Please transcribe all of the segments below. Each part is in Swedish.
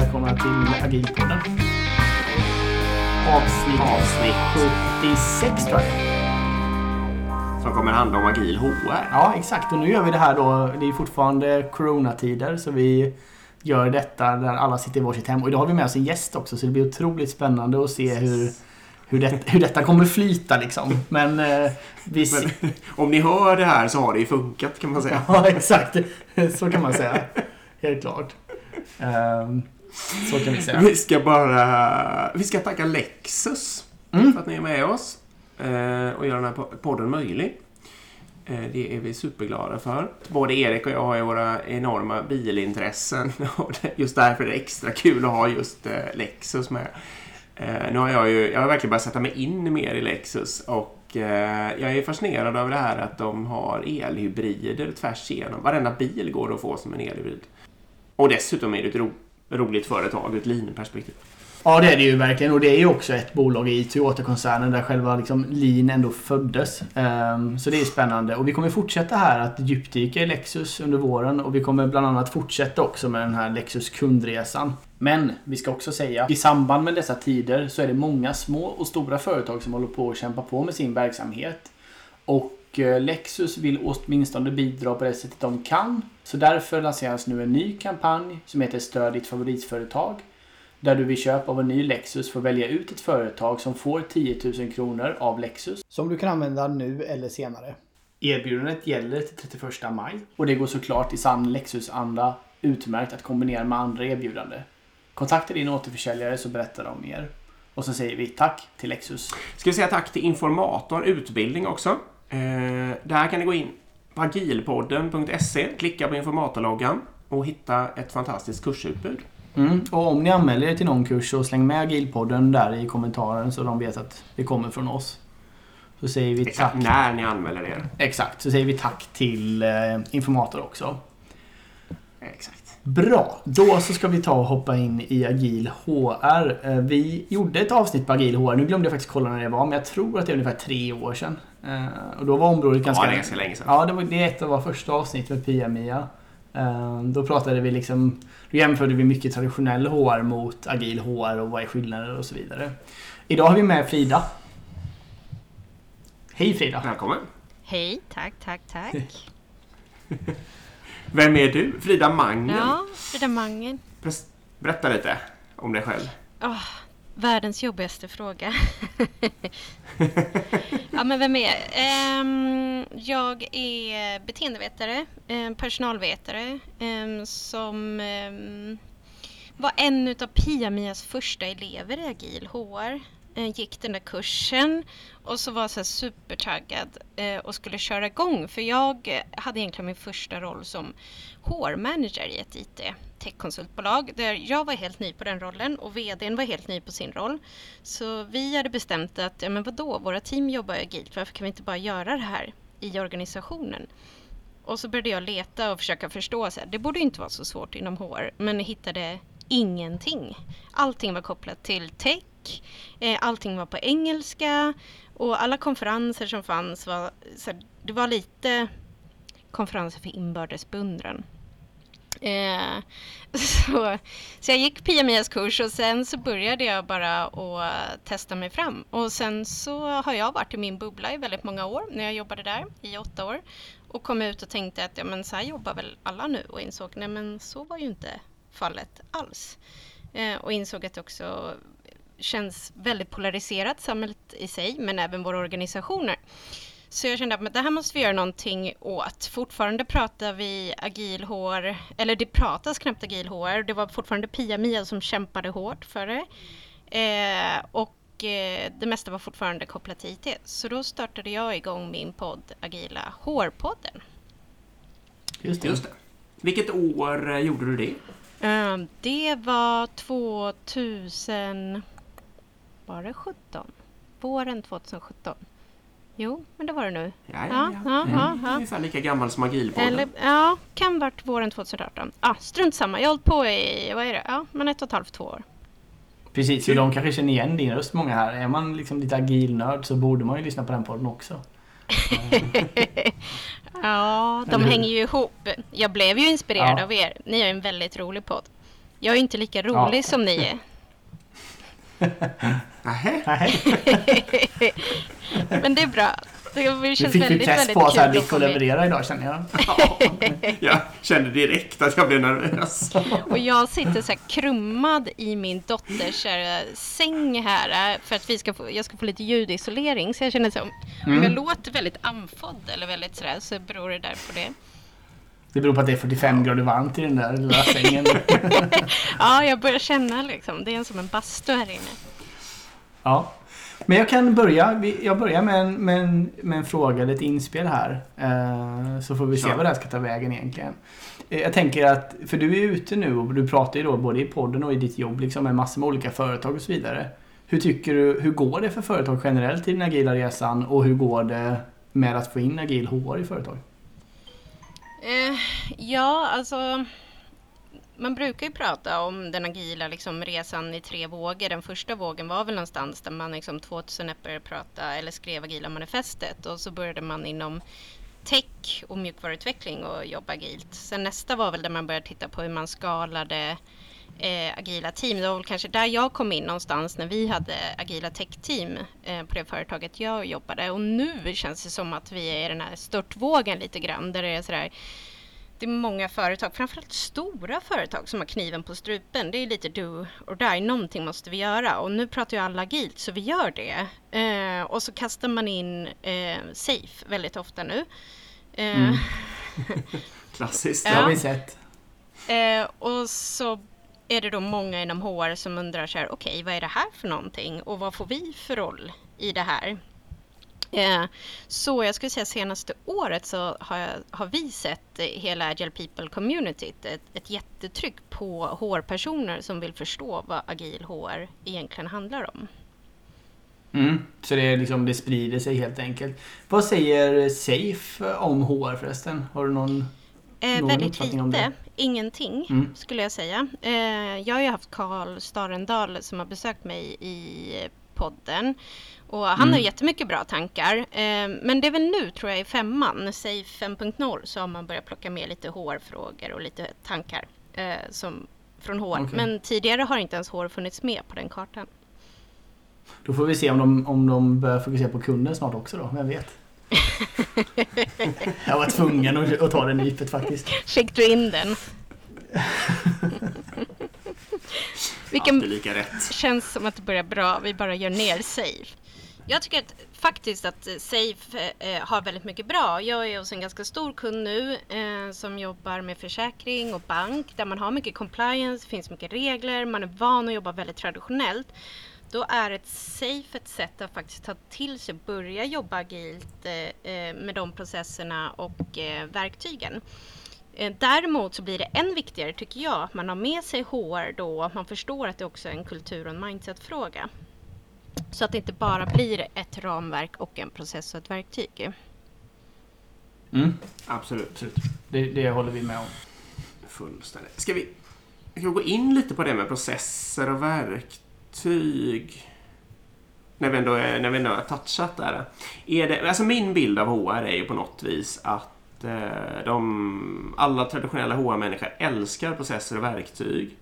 välkomna till Agilpodden. Avsnitt, Avsnitt 76 tror jag. som kommer handla om agil HR. Ja, exakt. Och nu gör vi det här då. Det är fortfarande coronatider så vi gör detta där alla sitter i varsitt hem. Och idag har vi med oss en gäst också så det blir otroligt spännande att se hur, hur, det, hur detta kommer flyta liksom. Men eh, vi... Men om ni hör det här så har det ju funkat kan man säga. Ja, exakt. Så kan man säga. Helt klart. Ehm, så kan vi säga. Vi ska bara... Vi ska tacka Lexus Mm. för att ni är med oss eh, och gör den här po- podden möjlig. Eh, Det är vi superglada för. Både Erik och jag har ju våra enorma bilintressen och just därför är det extra kul att ha just eh, Lexus med. Nu har jag ju, jag har verkligen börjat sätta mig in mer i Lexus och jag är fascinerad över det här att de har elhybrider tvärs igenom. Varenda bil går att få som en elhybrid. Och dessutom är det ett roligt företag ur ett Lean-perspektiv. Ja, det är det ju verkligen. Och det är ju också ett bolag i Toyota-koncernen där själva liksom Lean ändå föddes. Ehm, så det är spännande. Och vi kommer fortsätta här att djupdyka i Lexus under våren. Och vi kommer bland annat fortsätta också med den här Lexus kundresan. Men vi ska också säga, i samband med dessa tider så är det många små och stora företag som håller på att kämpa på med sin verksamhet. Och eh, Lexus vill åtminstone bidra på det sättet de kan. Så därför lanseras nu en ny kampanj som heter Stöd ditt favoritföretag. Där du vid köp av en ny Lexus får välja ut ett företag som får 10 000 kronor av Lexus. Som du kan använda nu eller senare. Erbjudandet gäller till 31 maj. Och det går såklart i sann Lexus-anda utmärkt att kombinera med andra erbjudanden. Kontakta din återförsäljare så berättar de mer. Och så säger vi tack till Lexus. Ska vi säga tack till Informator Utbildning också. Eh, där kan ni gå in på agilpodden.se, klicka på informatorloggan och hitta ett fantastiskt kursutbud. Mm. Och om ni anmäler er till någon kurs så släng med Agilpodden där i kommentaren så de vet att det kommer från oss. Så säger vi tack. Exakt när ni anmäler er. Exakt, så säger vi tack till eh, Informator också. Exakt. Bra, då så ska vi ta och hoppa in i Agil HR. Eh, Vi gjorde ett avsnitt på Agil HR, nu glömde jag faktiskt kolla när det var, men jag tror att det är ungefär tre år sedan. Eh, Och då var området ganska... Ja, det är ganska länge sedan. Ja, det, var, det är ett av våra första avsnitt med Pia-Mia. Eh, Då pratade vi liksom... Då jämförde vi mycket traditionell HR mot agil HR och vad är skillnader och så vidare. Idag har vi med Frida. Hej Frida! Välkommen. Hej, tack, tack, tack. Vem är du? Frida Mangen. Ja, Frida Mangen. Berätta lite om dig själv. Åh, världens jobbigaste fråga. ja, men vem är jag? Ehm, jag är beteendevetare, eh, personalvetare ehm, som var en av Pia-Mias första elever i Agil HR. Eh, gick den där kursen och så var jag så här supertaggad eh, och skulle köra igång för jag hade egentligen min första roll som HR-manager i ett IT techkonsultbolag där jag var helt ny på den rollen och vdn var helt ny på sin roll. Så vi hade bestämt att, ja men vadå, våra team jobbar ju agilt, varför kan vi inte bara göra det här i organisationen? Och så började jag leta och försöka förstå, så här, det borde ju inte vara så svårt inom HR, men hittade ingenting. Allting var kopplat till tech, eh, allting var på engelska och alla konferenser som fanns var, så här, det var lite konferenser för inbördes beundran. Eh, så, så jag gick Pia-Mias kurs och sen så började jag bara att testa mig fram. Och sen så har jag varit i min bubbla i väldigt många år när jag jobbade där i åtta år. Och kom ut och tänkte att ja, men så här jobbar väl alla nu och insåg nej men så var ju inte fallet alls. Eh, och insåg att det också känns väldigt polariserat samhället i sig men även våra organisationer. Så jag kände att det här måste vi göra någonting åt. Fortfarande pratar vi agil HR, eller det pratas knappt agil HR. Det var fortfarande Pia-Mia som kämpade hårt för det. Eh, och eh, det mesta var fortfarande kopplat till IT. Så då startade jag igång min podd Agila HR-podden. Just det. Just det. Vilket år eh, gjorde du det? Eh, det var 2000... Var det 17? Våren 2017. Jo, men det var det nu. Ja, Ja, ja, ja, ja. Ungefär lika gammal som Agilpodden. Eller ja, kan varit våren 2018. Ah, strunt samma, jag har hållit på i, vad är det? Ja, men ett och ett halvt, två år. Precis, så de kanske känner igen din röst många här. Är man liksom lite agilnörd så borde man ju lyssna på den podden också. Ja, de hänger ju ihop. Jag blev ju inspirerad Ja. av er. Ni har ju en väldigt rolig podd. Jag är inte lika rolig Ja. som ni är. Nej. Men det är bra. Det känns fick vi väldigt, press på oss vi att får med. leverera idag känner jag. Ja, jag kände direkt att jag blev nervös. Och jag sitter så här krummad i min dotters säng här för att vi ska få, jag ska få lite ljudisolering. Så jag känner så om Mm. jag låter väldigt andfådd eller väldigt sådär så beror det där på det. Det beror på att det är 45 grader varmt i den där lilla sängen. Ja, jag börjar känna liksom, det är som en bastu här inne. Ja. Men jag kan börja. Jag börjar med en, med en, med en fråga, eller ett inspel här. Eh, så får vi se Ja. vad det här ska ta vägen egentligen. Eh, Jag tänker att, för du är ute nu och du pratar ju då både i podden och i ditt jobb liksom med massor med olika företag och så vidare. Hur tycker du, hur går det för företag generellt i den agila resan och hur går det med att få in agil HR i företag? Eh, ja, alltså man brukar ju prata om den agila liksom, resan i tre vågor. Den första vågen var väl någonstans där man liksom 2001 började prata eller skrev agila manifestet och så började man inom tech och mjukvaruutveckling och jobba agilt. Sen nästa var väl där man började titta på hur man skalade eh, agila team. Det var väl kanske där jag kom in någonstans när vi hade agila tech-team eh, på det företaget jag jobbade. Och nu känns det som att vi är i den här störtvågen lite grann där det är sådär det är många företag, framförallt stora företag som har kniven på strupen. Det är lite do or die, någonting måste vi göra. Och nu pratar ju alla agilt så vi gör det. Eh, och så kastar man in eh, safe väldigt ofta nu. Eh, Mm. Klassiskt. Det har vi sett. Eh, och så är det då många inom HR som undrar så här, okej, vad är det här för någonting och vad får vi för roll i det här? Eh, så jag skulle säga senaste året så har, jag, har vi sett hela Agile People communityt ett, ett jättetryck på HR-personer som vill förstå vad agil HR egentligen handlar om. Mm. Så det, är liksom, det sprider sig helt enkelt. Vad säger Safe om HR förresten? Har du någon... Eh, väldigt lite, ingenting Mm. skulle jag säga. Eh, jag har ju haft Karl Starendal som har besökt mig i podden. Och han Mm. har jättemycket bra tankar. Eh, men det är väl nu tror jag i femman, säg 5.0, så har man börjat plocka med lite HR-frågor och lite tankar eh, som, från HR. Okej. Men tidigare har inte ens HR funnits med på den kartan. Då får vi se om de, om de börjar fokusera på kunden snart också då. Vem vet? jag var tvungen att, att ta det nypet faktiskt. Fick du in den? Vilken lika rätt. känns som att det börjar bra. Vi bara gör ner Safe. Jag tycker att, faktiskt att eh, Safe eh, har väldigt mycket bra. Jag är hos en ganska stor kund nu eh, som jobbar med försäkring och bank där man har mycket compliance, det finns mycket regler, man är van att jobba väldigt traditionellt. Då är ett safe ett sätt att faktiskt ta till sig, börja jobba agilt eh, eh, med de processerna och eh, verktygen. Däremot så blir det än viktigare tycker jag att man har med sig HR då, att man förstår att det också är en kultur och en mindset-fråga. Så att det inte bara blir ett ramverk och en process och ett verktyg. Mm, Absolut. absolut. Det, det håller vi med om. Fullständigt. Ska vi, ska vi gå in lite på det med processer och verktyg? När vi ändå, när vi ändå har touchat där. Är det, alltså min bild av HR är ju på något vis att eh, de, alla traditionella HR-människor älskar processer och verktyg.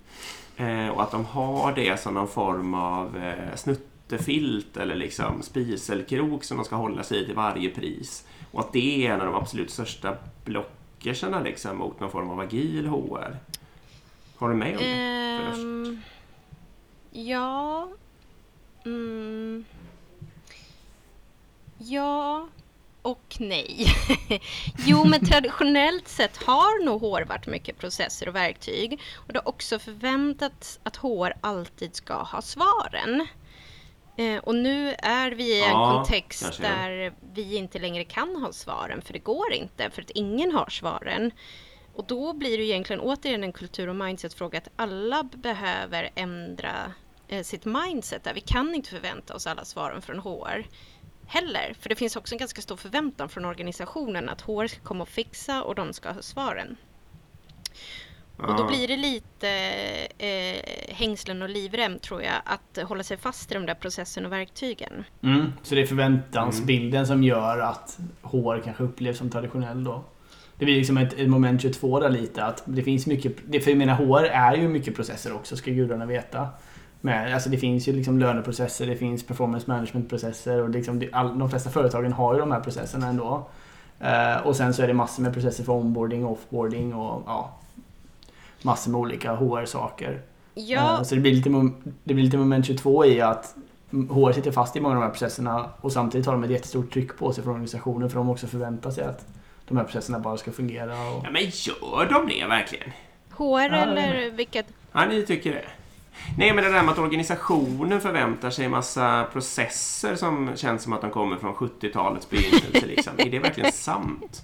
Eh, och att de har det som någon form av eh, snuttefilt eller liksom spiselkrok som de ska hålla sig i till varje pris. Och att det är en av de absolut största blockerserna liksom mot någon form av agil HR. Har du med om det? först? Ja. Mm. Ja och nej. jo, men traditionellt sett har nog HR varit mycket processer och verktyg. Och det har också förväntats att HR alltid ska ha svaren. Eh, och nu är vi i en Ja, kontext där vi inte längre kan ha svaren, för det går inte, för att ingen har svaren. Och då blir det egentligen återigen en kultur och mindset-fråga att alla behöver ändra sitt mindset där. Vi kan inte förvänta oss alla svaren från HR heller. För det finns också en ganska stor förväntan från organisationen att HR ska komma och fixa och de ska ha svaren. Och då blir det lite eh, hängslen och livrem tror jag att hålla sig fast i de där processerna och verktygen. Mm, så det är förväntansbilden som gör att HR kanske upplevs som traditionell då. Det blir liksom ett, ett moment 22 där lite. Att det finns mycket, det, för jag menar HR är ju mycket processer också, ska gudarna veta. Men, alltså det finns ju liksom löneprocesser, det finns performance management-processer och liksom det, all, de flesta företagen har ju de här processerna ändå. Uh, och sen så är det massor med processer för onboarding, offboarding och ja, massor med olika HR-saker. Ja. Uh, så det blir, lite, det blir lite moment 22 i att HR sitter fast i många av de här processerna och samtidigt har de ett jättestort tryck på sig från organisationen för de också förväntar sig att de här processerna bara ska fungera. Och... Ja, men gör de det verkligen? HR ja, eller vilket? Ja, ni tycker det. Nej, men det där med att organisationen förväntar sig en massa processer som känns som att de kommer från 70-talets begynnelse. Liksom. Är det verkligen sant?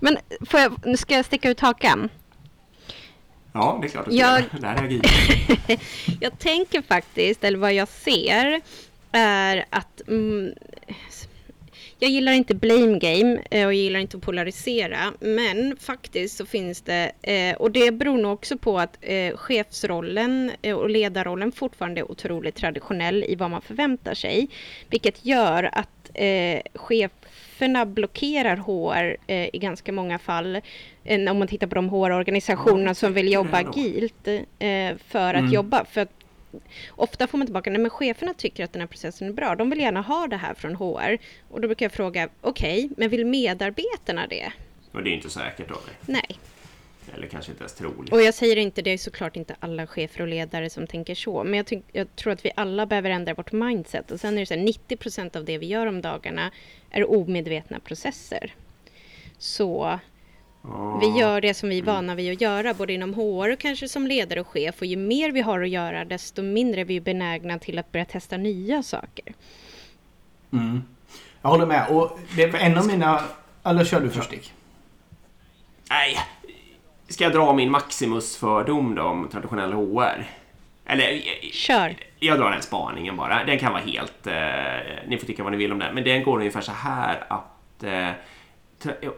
Men får jag, nu ska jag sticka ut hakan. Ja, det är klart att jag... Det här är jag tänker faktiskt, eller vad jag ser, är att mm, jag gillar inte blame game eh, och jag gillar inte att polarisera. Men faktiskt så finns det, eh, och det beror nog också på att eh, chefsrollen och ledarrollen fortfarande är otroligt traditionell i vad man förväntar sig. Vilket gör att cheferna blockerar HR i ganska många fall. Om man tittar på de HR-organisationerna som vill jobba agilt för att mm. jobba. För att ofta får man tillbaka, nej men cheferna tycker att den här processen är bra. De vill gärna ha det här från HR. Och då brukar jag fråga, okej, okay, men vill medarbetarna det? Och det är inte säkert då? Nej. Eller kanske inte ens troligt. Och jag säger inte, det är såklart inte alla chefer och ledare som tänker så. Men jag, jag tror att vi alla behöver ändra vårt mindset. Och sen är det så här, 90 procent av det vi gör om dagarna är omedvetna processer. Så vi gör det som vi är vana vid att göra, både inom HR och kanske som ledare och chef. Och ju mer vi har att göra, desto mindre är vi benägna till att börja testa nya saker. Mm. Jag håller med. Och det var en av mina... Eller kör du först, Dick. Nej. Ska jag dra min Maximus-fördom då om traditionell HR? Eller... Kör. Jag drar den spaningen bara. Den kan vara helt... Eh, ni får tycka vad ni vill om den. Men den går ungefär så här att... Eh,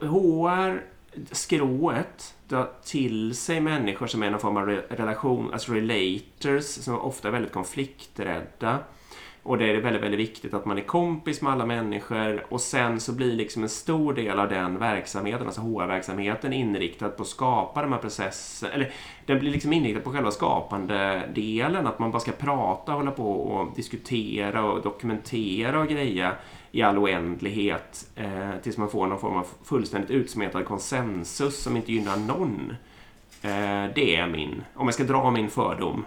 HR skrået drar till sig människor som är någon form av relation, alltså relators, som ofta är väldigt konflikträdda. Och det är väldigt, väldigt viktigt att man är kompis med alla människor och sen så blir liksom en stor del av den verksamheten, alltså HR-verksamheten, inriktad på att skapa de här processerna. Eller den blir liksom inriktad på själva skapande delen, att man bara ska prata, hålla på och diskutera och dokumentera och greja i all oändlighet eh, tills man får någon form av fullständigt utsmetad konsensus som inte gynnar någon. Eh, det är min, om jag ska dra min fördom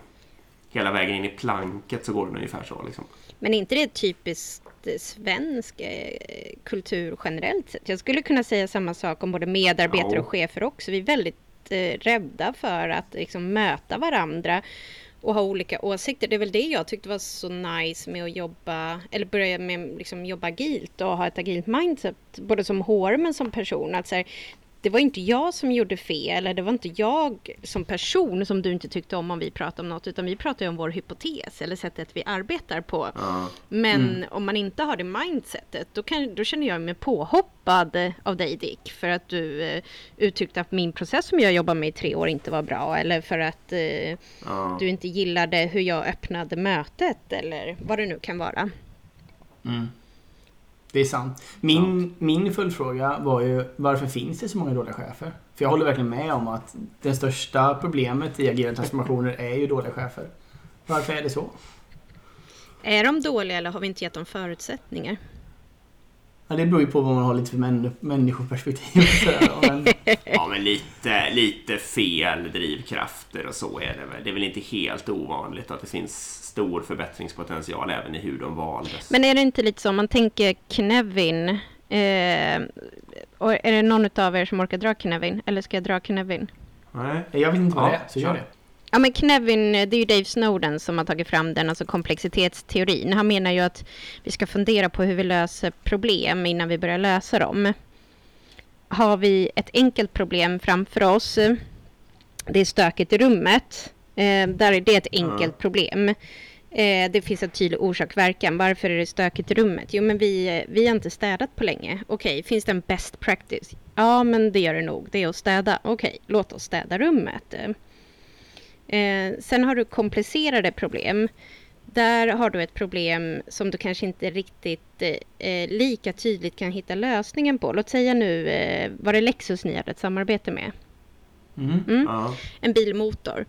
hela vägen in i planket så går det ungefär så. Liksom. Men är inte det typiskt svensk eh, kultur generellt sett? Jag skulle kunna säga samma sak om både medarbetare ja. och chefer också. Vi är väldigt eh, rädda för att liksom, möta varandra och ha olika åsikter. Det är väl det jag tyckte var så nice med att jobba, eller börja med liksom jobba agilt och ha ett agilt mindset, både som HR men som person. Att så här, det var inte jag som gjorde fel, eller det var inte jag som person som du inte tyckte om om vi pratade om något, utan vi pratade om vår hypotes eller sättet vi arbetar på. Uh, Men mm. om man inte har det mindsetet, då, kan, då känner jag mig påhoppad av dig Dick, för att du uh, uttryckte att min process som jag jobbar med i tre år inte var bra, eller för att uh, uh. du inte gillade hur jag öppnade mötet, eller vad det nu kan vara. Mm. Det är sant. Min, ja. min följdfråga var ju varför finns det så många dåliga chefer? För jag håller verkligen med om att det största problemet i agila transformationer är ju dåliga chefer. Varför är det så? Är de dåliga eller har vi inte gett dem förutsättningar? Ja, det beror ju på vad man har lite för män, människoperspektiv. men... ja, men lite, lite fel drivkrafter och så är det väl. Det är väl inte helt ovanligt att det finns stor förbättringspotential även i hur de valdes. Men är det inte lite så, om man tänker Knevin, eh, och är det någon av er som orkar dra Knevin? Eller ska jag dra Knevin? Nej, jag vet inte vad ja, det är, så gör det. Ja men Knevin, det är ju Dave Snowden som har tagit fram den, alltså komplexitetsteorin. Han menar ju att vi ska fundera på hur vi löser problem innan vi börjar lösa dem. Har vi ett enkelt problem framför oss, det är stökigt i rummet, Eh, där är det ett enkelt mm. problem. Eh, det finns en tydlig orsak-verkan. Varför är det stökigt i rummet? Jo, men vi, vi har inte städat på länge. Okej, okay, finns det en best practice? Ja, men det gör det nog. Det är att städa. Okej, okay, låt oss städa rummet. Eh, sen har du komplicerade problem. där har du ett problem som du kanske inte riktigt eh, lika tydligt kan hitta lösningen på. Låt säga nu, eh, var det Lexus ni hade ett samarbete med? Mm. Mm. Ja. En bilmotor.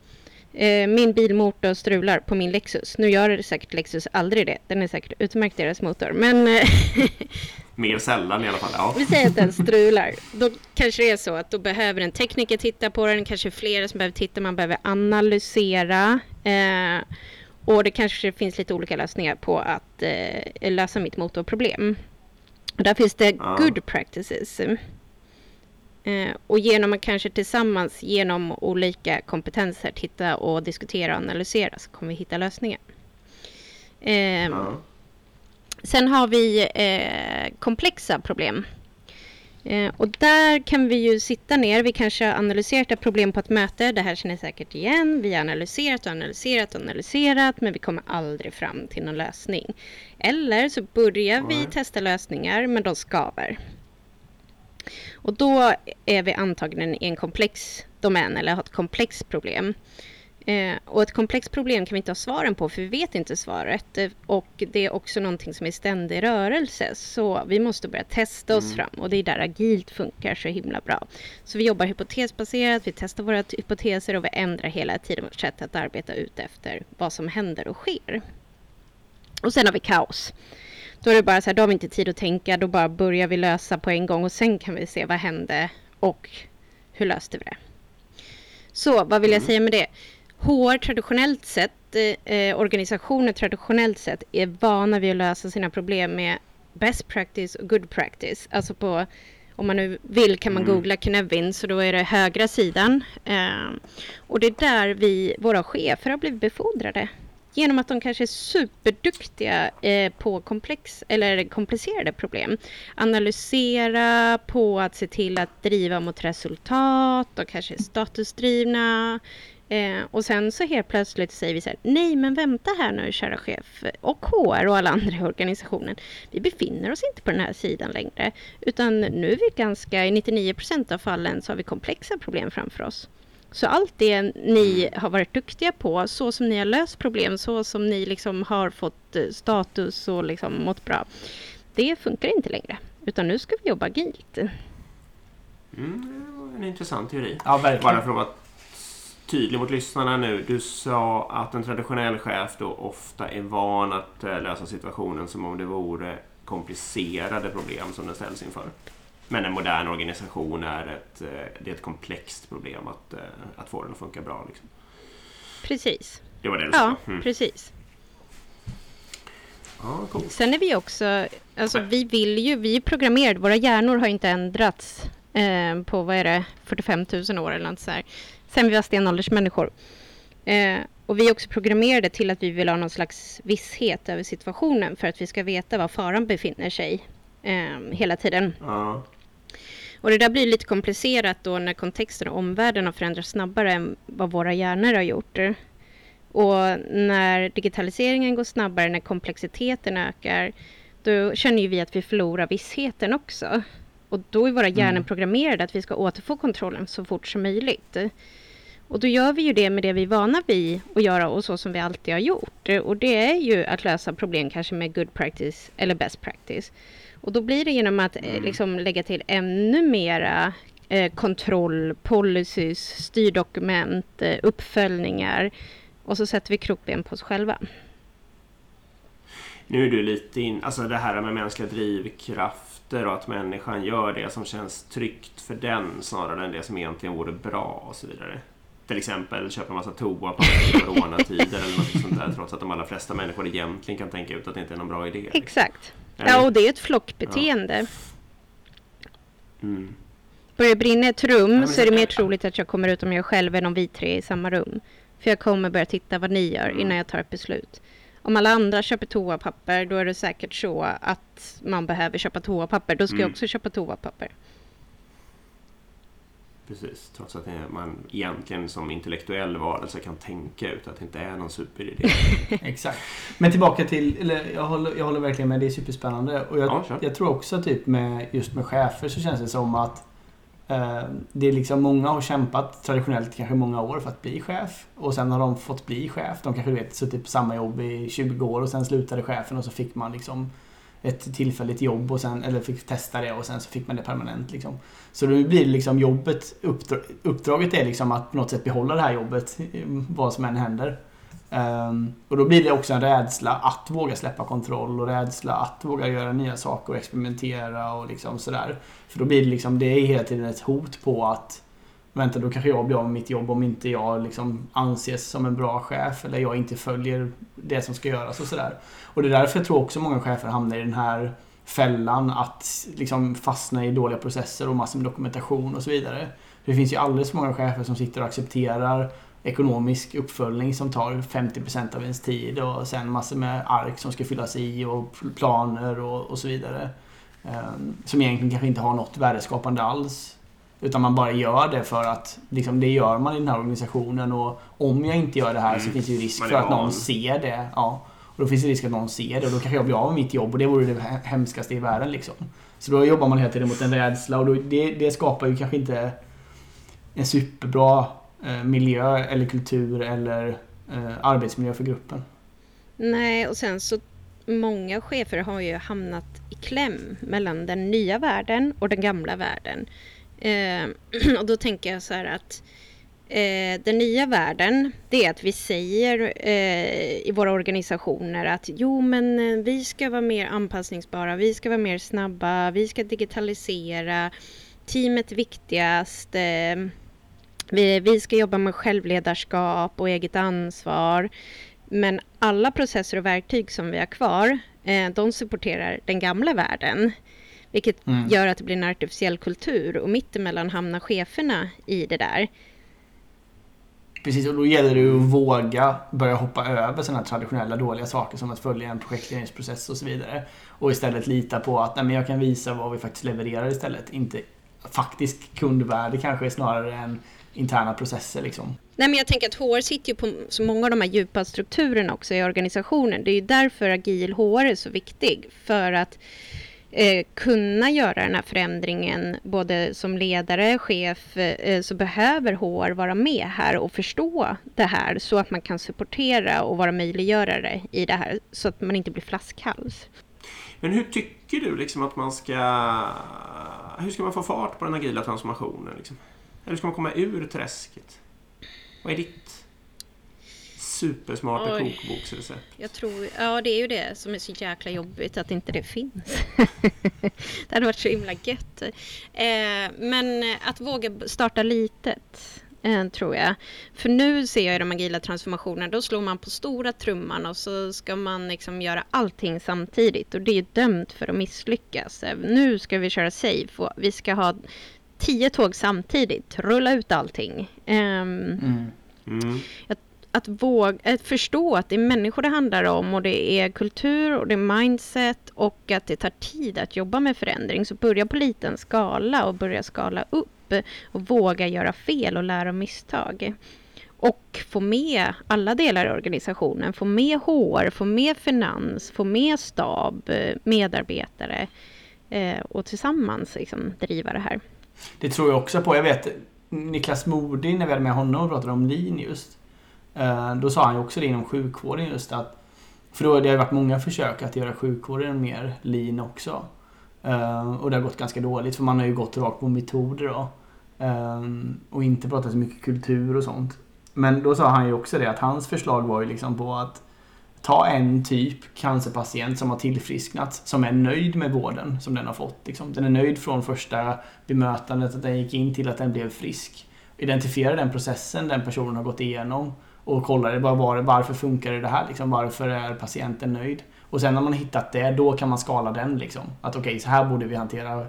Eh, min bilmotor strular på min Lexus. Nu gör det säkert Lexus aldrig det. Den är säkert utmärkt deras motor. Men eh, Mer sällan i alla fall. Ja. vi säger att den strular. Då kanske det är så att då behöver en tekniker titta på den. Kanske flera som behöver titta. Man behöver analysera. Eh, och det kanske finns lite olika lösningar på att eh, lösa mitt motorproblem. Och där finns det Ja. good practices. Eh, och genom att kanske tillsammans genom olika kompetenser titta och diskutera och analysera så kommer vi hitta lösningar. Eh. Sen har vi eh, komplexa problem. Och där kan vi ju sitta ner. Vi kanske har analyserat ett problem på ett möte. Det här känner ni säkert igen. Vi har analyserat och analyserat och analyserat men vi kommer aldrig fram till någon lösning. Eller så börjar vi testa lösningar men de skaver. Och då är vi antagligen i en komplex domän eller har ett komplext problem. Eh, och ett komplext problem kan vi inte ha svaren på för vi vet inte svaret. Eh, och det är också någonting som är ständig rörelse. Så vi måste börja testa oss Mm. fram och det är där agilt funkar så himla bra. Så vi jobbar hypotesbaserat, vi testar våra hypoteser och vi ändrar hela tiden vårt sätt att arbeta ut efter vad som händer och sker. Och sen har vi kaos. Då är det bara så här, då har vi inte tid att tänka, då bara börjar vi lösa på en gång och sen kan vi se vad hände och hur löste vi det. Så vad vill jag Mm. säga med det? HR traditionellt sett, eh, eh, organisationer traditionellt sett är vana vid att lösa sina problem med best practice och good practice. Alltså på, om man nu vill kan man Mm. googla Knevin så då är det högra sidan. Eh, och det är där vi, våra chefer har blivit befordrade. Genom att de kanske är superduktiga eh, på komplex, eller komplicerade problem. Analysera, på att se till att driva mot resultat. De kanske är statusdrivna. Eh, och sen så helt plötsligt säger vi så här, nej men vänta här nu kära chef och HR och alla andra i organisationen. Vi befinner oss inte på den här sidan längre. Utan nu är vi ganska, i 99% av fallen så har vi komplexa problem framför oss. Så allt det ni har varit duktiga på, så som ni har löst problem, så som ni liksom har fått eh, status och liksom mått bra. Det funkar inte längre. Utan nu ska vi jobba agilt. Mm, det var en intressant teori. Ja, verkligen. Bara för att vara tydlig mot lyssnarna nu. Du sa att en traditionell chef då ofta är van att eh, lösa situationen som om det vore komplicerade problem som den ställs inför. Men en modern organisation är ett, eh, det är ett komplext problem att, eh, att få den att funka bra. Liksom. Precis. Det var det du Ja, sa? Mm. precis. Ja, coolt. Sen är vi också, alltså vi vill ju, vi är programmerade, våra hjärnor har inte ändrats eh, på, vad är det, 45 000 år eller något så här. Sen vi var stenåldersmänniskor. Eh, och vi är också programmerade till att vi vill ha någon slags visshet över situationen för att vi ska veta var faran befinner sig eh, hela tiden. Ja. Och det där blir lite komplicerat då när kontexten och omvärlden har förändrats snabbare än vad våra hjärnor har gjort. Och när digitaliseringen går snabbare, när komplexiteten ökar, då känner ju vi att vi förlorar vissheten också. Och då är våra hjärnor Mm. programmerade att vi ska återfå kontrollen så fort som möjligt. Och då gör vi ju det med det vi är vana vid att göra och så som vi alltid har gjort. Och det är ju att lösa problem kanske med good practice eller best practice. Och då blir det genom att eh, Mm. liksom lägga till ännu mera eh, kontroll, policies, styrdokument, eh, uppföljningar. Och så sätter vi krokben på oss själva. Nu är du lite in, alltså det här med mänskliga drivkrafter och att människan gör det som känns tryggt för den snarare än det som egentligen vore bra och så vidare. Till exempel köpa en massa toapapper i coronatider eller något sånt där trots att de allra flesta människor egentligen kan tänka ut att det inte är någon bra idé. Exakt. Ja, och det är ett flockbeteende. Mm. Börjar det brinna ett rum men så är det mer troligt att jag kommer ut om jag själv än om vi tre är i samma rum. För jag kommer börja titta vad ni gör Mm. innan jag tar ett beslut. Om alla andra köper toapapper då är det säkert så att man behöver köpa toapapper. Då ska jag Mm. också köpa toapapper. Precis, trots att man egentligen som intellektuell varelse kan tänka ut att det inte är någon superidé. Exakt. Men tillbaka till, eller jag håller, jag håller verkligen med, det är superspännande. Och jag, Ja, kör. jag tror också typ med just med chefer så känns det som att Eh, det är liksom många har kämpat traditionellt kanske många år för att bli chef. Och sen har de fått bli chef. De kanske du vet suttit på samma jobb i 20 år och sen slutade chefen och så fick man liksom ett tillfälligt jobb och sen, eller fick testa det och sen så fick man det permanent. Liksom. Så då blir det liksom jobbet, uppdraget är liksom att på något sätt behålla det här jobbet eh, vad som än händer. Um, och då blir det också en rädsla att våga släppa kontroll och rädsla att våga göra nya saker och experimentera och liksom sådär. För då blir det liksom, det är hela tiden ett hot på att vänta då kanske jag blir av med mitt jobb om inte jag liksom anses som en bra chef eller jag inte följer det som ska göras och sådär. Och det är därför jag tror också många chefer hamnar i den här fällan att liksom fastna i dåliga processer och massor med dokumentation och så vidare. Det finns ju alldeles för många chefer som sitter och accepterar ekonomisk uppföljning som tar 50% av ens tid och sen massor med ark som ska fyllas i och planer och, och så vidare. Um, som egentligen kanske inte har något värdeskapande alls. Utan man bara gör det för att liksom, det gör man i den här organisationen och om jag inte gör det här mm. så finns det ju risk för att någon ser det. Ja. Och då finns det risk att någon ser det och då kanske jag blir av med mitt jobb och det vore det hemskaste i världen. Liksom. Så då jobbar man hela tiden mot en rädsla och då, det, det skapar ju kanske inte en superbra eh, miljö eller kultur eller eh, arbetsmiljö för gruppen. Nej, och sen så många chefer har ju hamnat i kläm mellan den nya världen och den gamla världen. Eh, och då tänker jag så här att eh, den nya världen, det är att vi säger eh, i våra organisationer att jo, men eh, vi ska vara mer anpassningsbara, vi ska vara mer snabba, vi ska digitalisera, teamet viktigast, eh, vi, vi ska jobba med självledarskap och eget ansvar. Men alla processer och verktyg som vi har kvar, eh, de supporterar den gamla världen. Vilket mm. gör att det blir en artificiell kultur och mittemellan hamnar cheferna i det där. Precis, och då gäller det att våga börja hoppa över sådana traditionella dåliga saker som att följa en projekteringsprocess och så vidare. Och istället lita på att nej, men jag kan visa vad vi faktiskt levererar istället. Inte faktisk kundvärde kanske snarare än interna processer. Liksom. Nej, men jag tänker att HR sitter ju på så många av de här djupa strukturerna också i organisationen. Det är ju därför agil HR är så viktig. För att eh, kunna göra den här förändringen både som ledare, chef, eh, eh så behöver HR vara med här och förstå det här så att man kan supportera och vara möjliggörare i det här så att man inte blir flaskhals. Men hur tycker du liksom att man ska... Hur ska man få fart på den agila transformationen? Liksom? Eller ska man komma ur träsket? Vad är ditt supersmarta Oj. kokboksrecept? Jag tror, ja det är ju det som är så jäkla jobbigt att inte det finns. det hade varit så himla gött. Eh, men att våga starta litet eh, tror jag. För nu ser jag i de agila transformationerna, då slår man på stora trumman och så ska man liksom göra allting samtidigt och det är dömt för att misslyckas. Nu ska vi köra safe och vi ska ha tio tåg samtidigt, rulla ut allting. Um, mm. Mm. Att, att, våga, att förstå att det är människor det handlar om och det är kultur och det är mindset och att det tar tid att jobba med förändring. Så börja på liten skala och börja skala upp och våga göra fel och lära av misstag. Och få med alla delar i organisationen, få med HR, få med finans, få med stab, medarbetare eh, och tillsammans liksom driva det här. Det tror jag också på. Jag vet Niklas Modi, när vi hade med honom och pratade om lean just. Eh, då sa han ju också det inom sjukvården just att för då, det har varit många försök att göra sjukvården mer lean också. Eh, och det har gått ganska dåligt för man har ju gått rakt på metoder då. Eh, och inte pratat så mycket kultur och sånt. Men då sa han ju också det att hans förslag var ju liksom på att ta en typ cancerpatient som har tillfrisknat, som är nöjd med vården som den har fått. Liksom. Den är nöjd från första bemötandet, att den gick in till att den blev frisk. Identifiera den processen den personen har gått igenom och kolla bara var, varför funkar det här? Liksom, varför är patienten nöjd? Och sen när man har hittat det, då kan man skala den. Liksom. Att okej, okay, så här borde vi hantera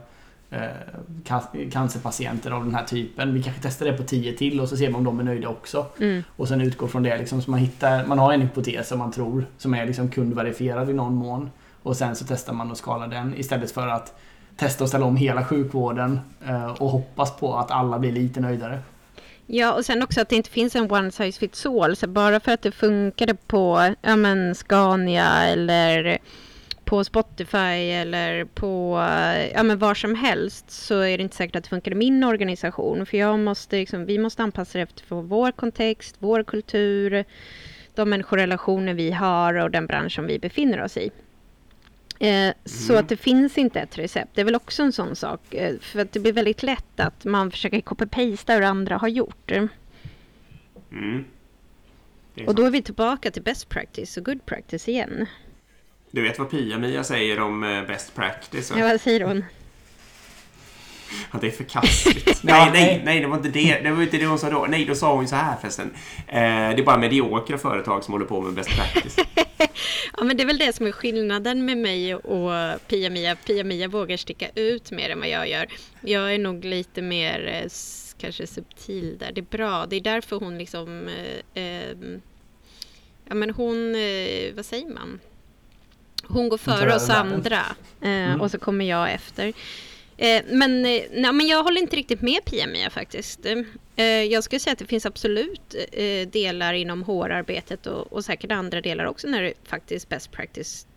eh, cancerpatienter av den här typen. Vi kanske testar det på 10 till och så ser man om de är nöjda också. Mm. Och sen utgår från det. Liksom, så man, hittar, man har en hypotes som man tror som är liksom kundverifierad i någon mån. Och sen så testar man och skalar den istället för att testa och ställa om hela sjukvården eh, och hoppas på att alla blir lite nöjdare. Ja, och sen också att det inte finns en one size fits all. Så bara för att det funkade på ja, men Scania eller på Spotify eller på ja, men var som helst så är det inte säkert att det funkar i min organisation. För jag måste liksom, vi måste anpassa det efter vår kontext, vår kultur, de människorelationer vi har och den bransch som vi befinner oss i. Eh, så Mm. att det finns inte ett recept. Det är väl också en sån sak. Eh, för att det blir väldigt lätt att man försöker copy-pasta hur andra har gjort. Mm. Och då är vi tillbaka till best practice och good practice igen. Du vet vad Pia-Mia säger om eh, best practice? va? Ja, vad säger hon? Att det är förkastligt. Ja, nej, nej, nej. det var inte det. Det var inte det hon sa då. Nej, då sa hon så här förresten. Eh, det är bara mediokra företag som håller på med best practice. Ja, men det är väl det som är skillnaden med mig och Pia-Mia. Pia-Mia vågar sticka ut mer än vad jag gör. Jag är nog lite mer eh, kanske subtil där. Det är bra. Det är därför hon liksom... Eh, eh, ja, men hon... Eh, vad säger man? Hon går före oss andra eh, Mm. och så kommer jag efter. Eh, men, eh, nej, men jag håller inte riktigt med Pia-Mia faktiskt. Eh, jag skulle säga att det finns absolut delar inom HR-arbetet och, och säkert andra delar också när det faktiskt best practice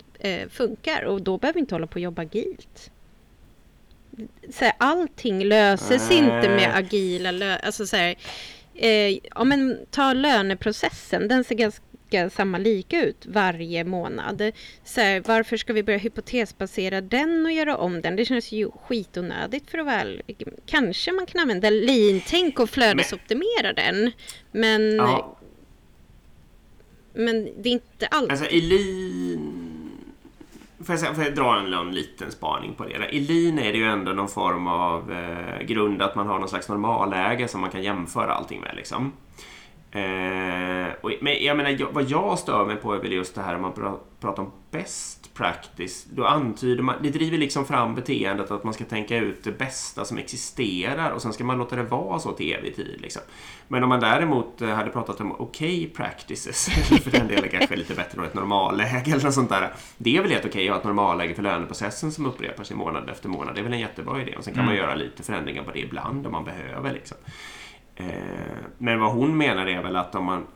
funkar och då behöver vi inte hålla på och jobba agilt. Så här, allting löses Nej. inte med agila alltså så här, eh, ja, men ta löneprocessen, den ser ganska samma lika ut varje månad. Så här, varför ska vi börja hypotesbasera den och göra om den? Det känns ju skitonödigt för att väl... Kanske man kan använda lean-tänk och flödesoptimera den. Men, Ja, men det är inte allt. alltså i lean... Får jag, säga, får jag dra en, en liten spaning på det? I lean är det ju ändå någon form av eh, grund att man har någon slags normalläge som man kan jämföra allting med. Liksom. Eh, och, men jag menar, jag, vad jag stör mig på är väl just det här om man pra, pratar om best practice. Då antyder man, det driver liksom fram beteendet att man ska tänka ut det bästa som existerar och sen ska man låta det vara så till evig tid. Liksom. Men om man däremot eh, hade pratat om okej practices, eller för den delen kanske lite bättre än ett normalläge eller något sånt där. Det är väl helt okej att ha ett normalläge för löneprocessen som upprepar sig månad efter månad. Det är väl en jättebra idé. Och sen kan man Mm. göra lite förändringar på det ibland om man behöver. Liksom. Eh, Men vad hon menar är väl att om man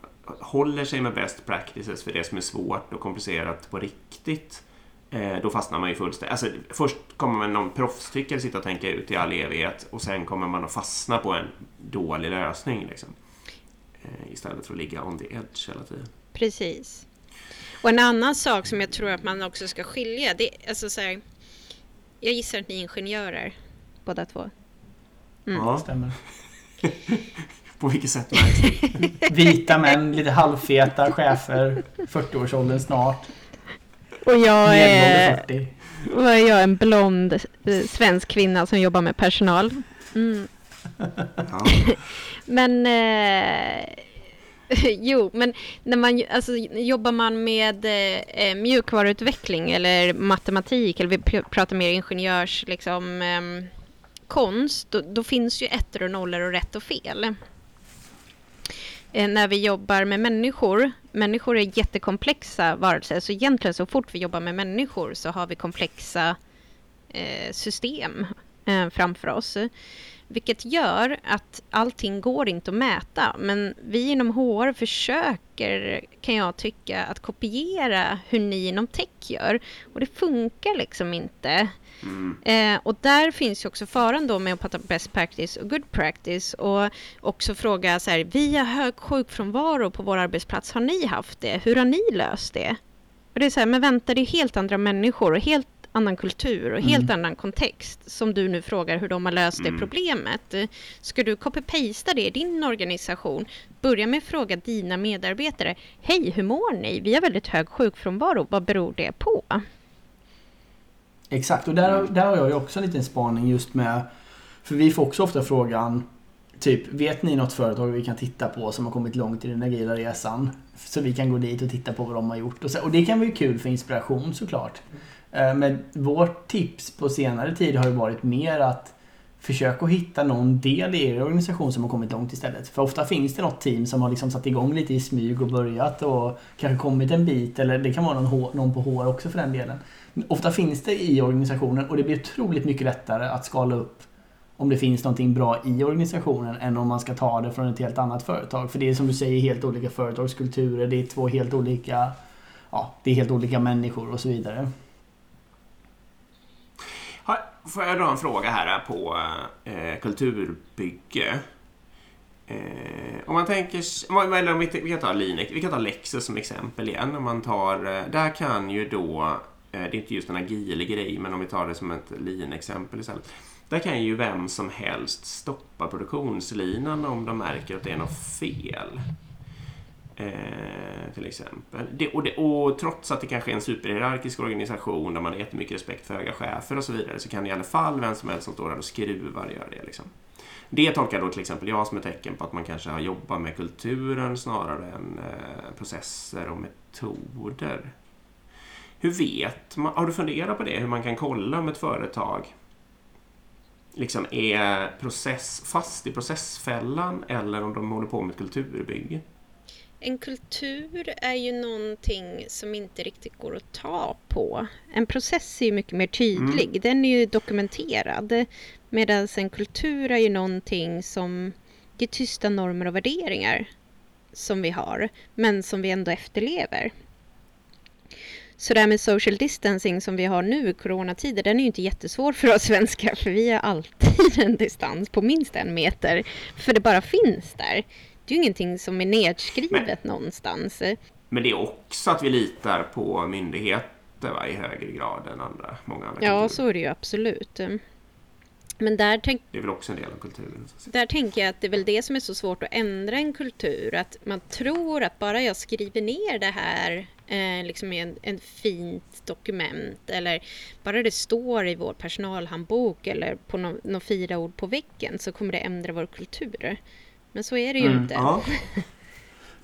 håller sig med best practices för det som är svårt och komplicerat på riktigt eh, då fastnar man ju fullständigt. Alltså, först kommer man någon proffstyckare sitta och tänka ut i all evighet och sen kommer man att fastna på en dålig lösning. Liksom. Eh, Istället för att ligga on the edge hela tiden. Precis. Och en annan sak som jag tror att man också ska skilja, det är alltså så här, Jag gissar att ni är ingenjörer, båda två. Mm. Ja, Stämmer. På vilket sätt märks? Vita män, lite halvfeta chefer, 40-årsåldern snart. Och jag är, 40. och jag är en blond eh, svensk kvinna som jobbar med personal. Mm. Ja. Men eh, jo, men när man alltså, jobbar man med eh, mjukvaruutveckling eller matematik eller vi pr- pratar mer ingenjörs liksom, ehm, konst, då, då finns ju ettor och nollor och rätt och fel. Eh, när vi jobbar med människor, människor är jättekomplexa varelser, så egentligen så fort vi jobbar med människor så har vi komplexa eh, system eh, framför oss. Vilket gör att allting går inte att mäta. Men vi inom HR försöker, kan jag tycka, att kopiera hur ni inom tech gör. Och det funkar liksom inte. Mm. Eh, och där finns ju också faran då med att prata best practice och good practice. Och också fråga så här, vi har hög sjukfrånvaro på vår arbetsplats. Har ni haft det? Hur har ni löst det? Och det är så här, men vänta, det är helt andra människor och helt annan kultur och helt annan kontext som du nu frågar hur de har löst det Mm. problemet. Ska du copy-pasta det i din organisation? Börja med att fråga dina medarbetare. Hej, hur mår ni? Vi har väldigt hög sjukfrånvaro. Vad beror det på? Exakt, och där, där har jag ju också en liten spaning just med... För vi får också ofta frågan Typ, vet ni något företag vi kan titta på som har kommit långt i den agila resan? Så vi kan gå dit och titta på vad de har gjort. Och, så, och det kan vara ju kul för inspiration såklart. Eh, men vårt tips på senare tid har ju varit mer att försök att hitta någon del i er organisation som har kommit långt istället. För ofta finns det något team som har liksom satt igång lite i smyg och börjat och kanske kommit en bit. Eller det kan vara någon, H- någon på HR också för den delen. Ofta finns det i organisationen och det blir otroligt mycket lättare att skala upp om det finns någonting bra i organisationen än om man ska ta det från ett helt annat företag. För det är som du säger helt olika företagskulturer, det är två helt olika Ja, det är helt olika människor och så vidare. får jag dra en fråga här på eh, kulturbygge. Eh, om man tänker, eller om vi, vi kan ta Linux, vi kan ta Lexus som exempel igen. Om man tar, eh, där kan ju då, Eh, det är inte just en agil grej, men om vi tar det som ett Lean-exempel istället. Där kan ju vem som helst stoppa produktionslinan om de märker att det är något fel. Eh, till exempel. Det, och, det, och, trots att det kanske är en superhierarkisk organisation där man har jättemycket respekt för höga chefer och så vidare så kan i alla fall vem som helst som står där och skruvar göra det. Liksom. Det tolkar då till exempel jag som ett tecken på att man kanske har jobbat med kulturen snarare än eh, processer och metoder. Hur vet man? Har du funderat på det? Hur man kan kolla om ett företag liksom är process, fast i processfällan eller om de håller på med ett kulturbygge? En kultur är ju någonting som inte riktigt går att ta på. En process är ju mycket mer tydlig. Mm. Den är ju dokumenterad. Medan en kultur är ju någonting som det är tysta normer och värderingar som vi har, men som vi ändå efterlever. Så det här med social distancing som vi har nu i coronatider, den är ju inte jättesvår för oss svenskar, för vi har alltid en distans på minst en meter, för det bara finns där. Det är ju ingenting som är nedskrivet men, någonstans. Men det är också att vi litar på myndigheter va, i högre grad än andra, många andra Ja, så är det ju absolut. Men där tänk... Det är väl också en del av kulturen? Där tänker jag att det är väl det som är så svårt att ändra en kultur. Att man tror att bara jag skriver ner det här eh, liksom i en, en fint dokument eller bara det står i vår personalhandbok eller på några no, fyra ord på väggen så kommer det ändra vår kultur. Men så är det ju mm, inte. Ja.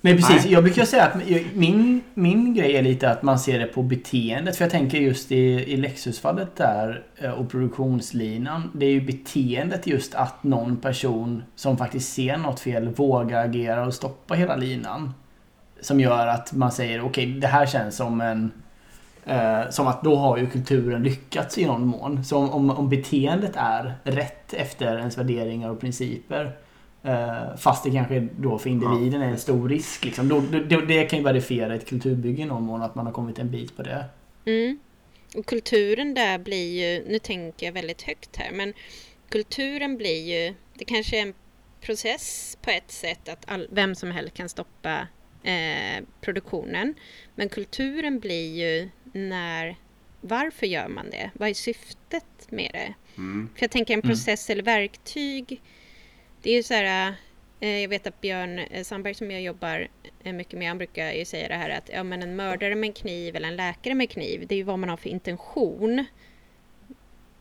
Nej precis, jag brukar säga att min, min grej är lite att man ser det på beteendet. För jag tänker just i, i Lexusfallet där eh, och produktionslinan. Det är ju beteendet just att någon person som faktiskt ser något fel vågar agera och stoppa hela linan. Som gör att man säger okej okay, det här känns som en eh, som att då har ju kulturen lyckats i någon mån. Så om, om, om beteendet är rätt efter ens värderingar och principer Eh, fast det kanske då för individen är en stor risk. Liksom. Då, då, det kan ju verifiera ett kulturbygge i någon mån att man har kommit en bit på det. Mm. Och kulturen där blir ju, nu tänker jag väldigt högt här, men kulturen blir ju, det kanske är en process på ett sätt att all, vem som helst kan stoppa eh, produktionen. Men kulturen blir ju när, varför gör man det? Vad är syftet med det? Mm. För jag tänker en mm. process mm. eller verktyg det är ju så här, eh, jag vet att Björn eh, Sandberg som jag jobbar mycket med, han brukar ju säga det här att ja, men en mördare med en kniv eller en läkare med kniv, det är ju vad man har för intention.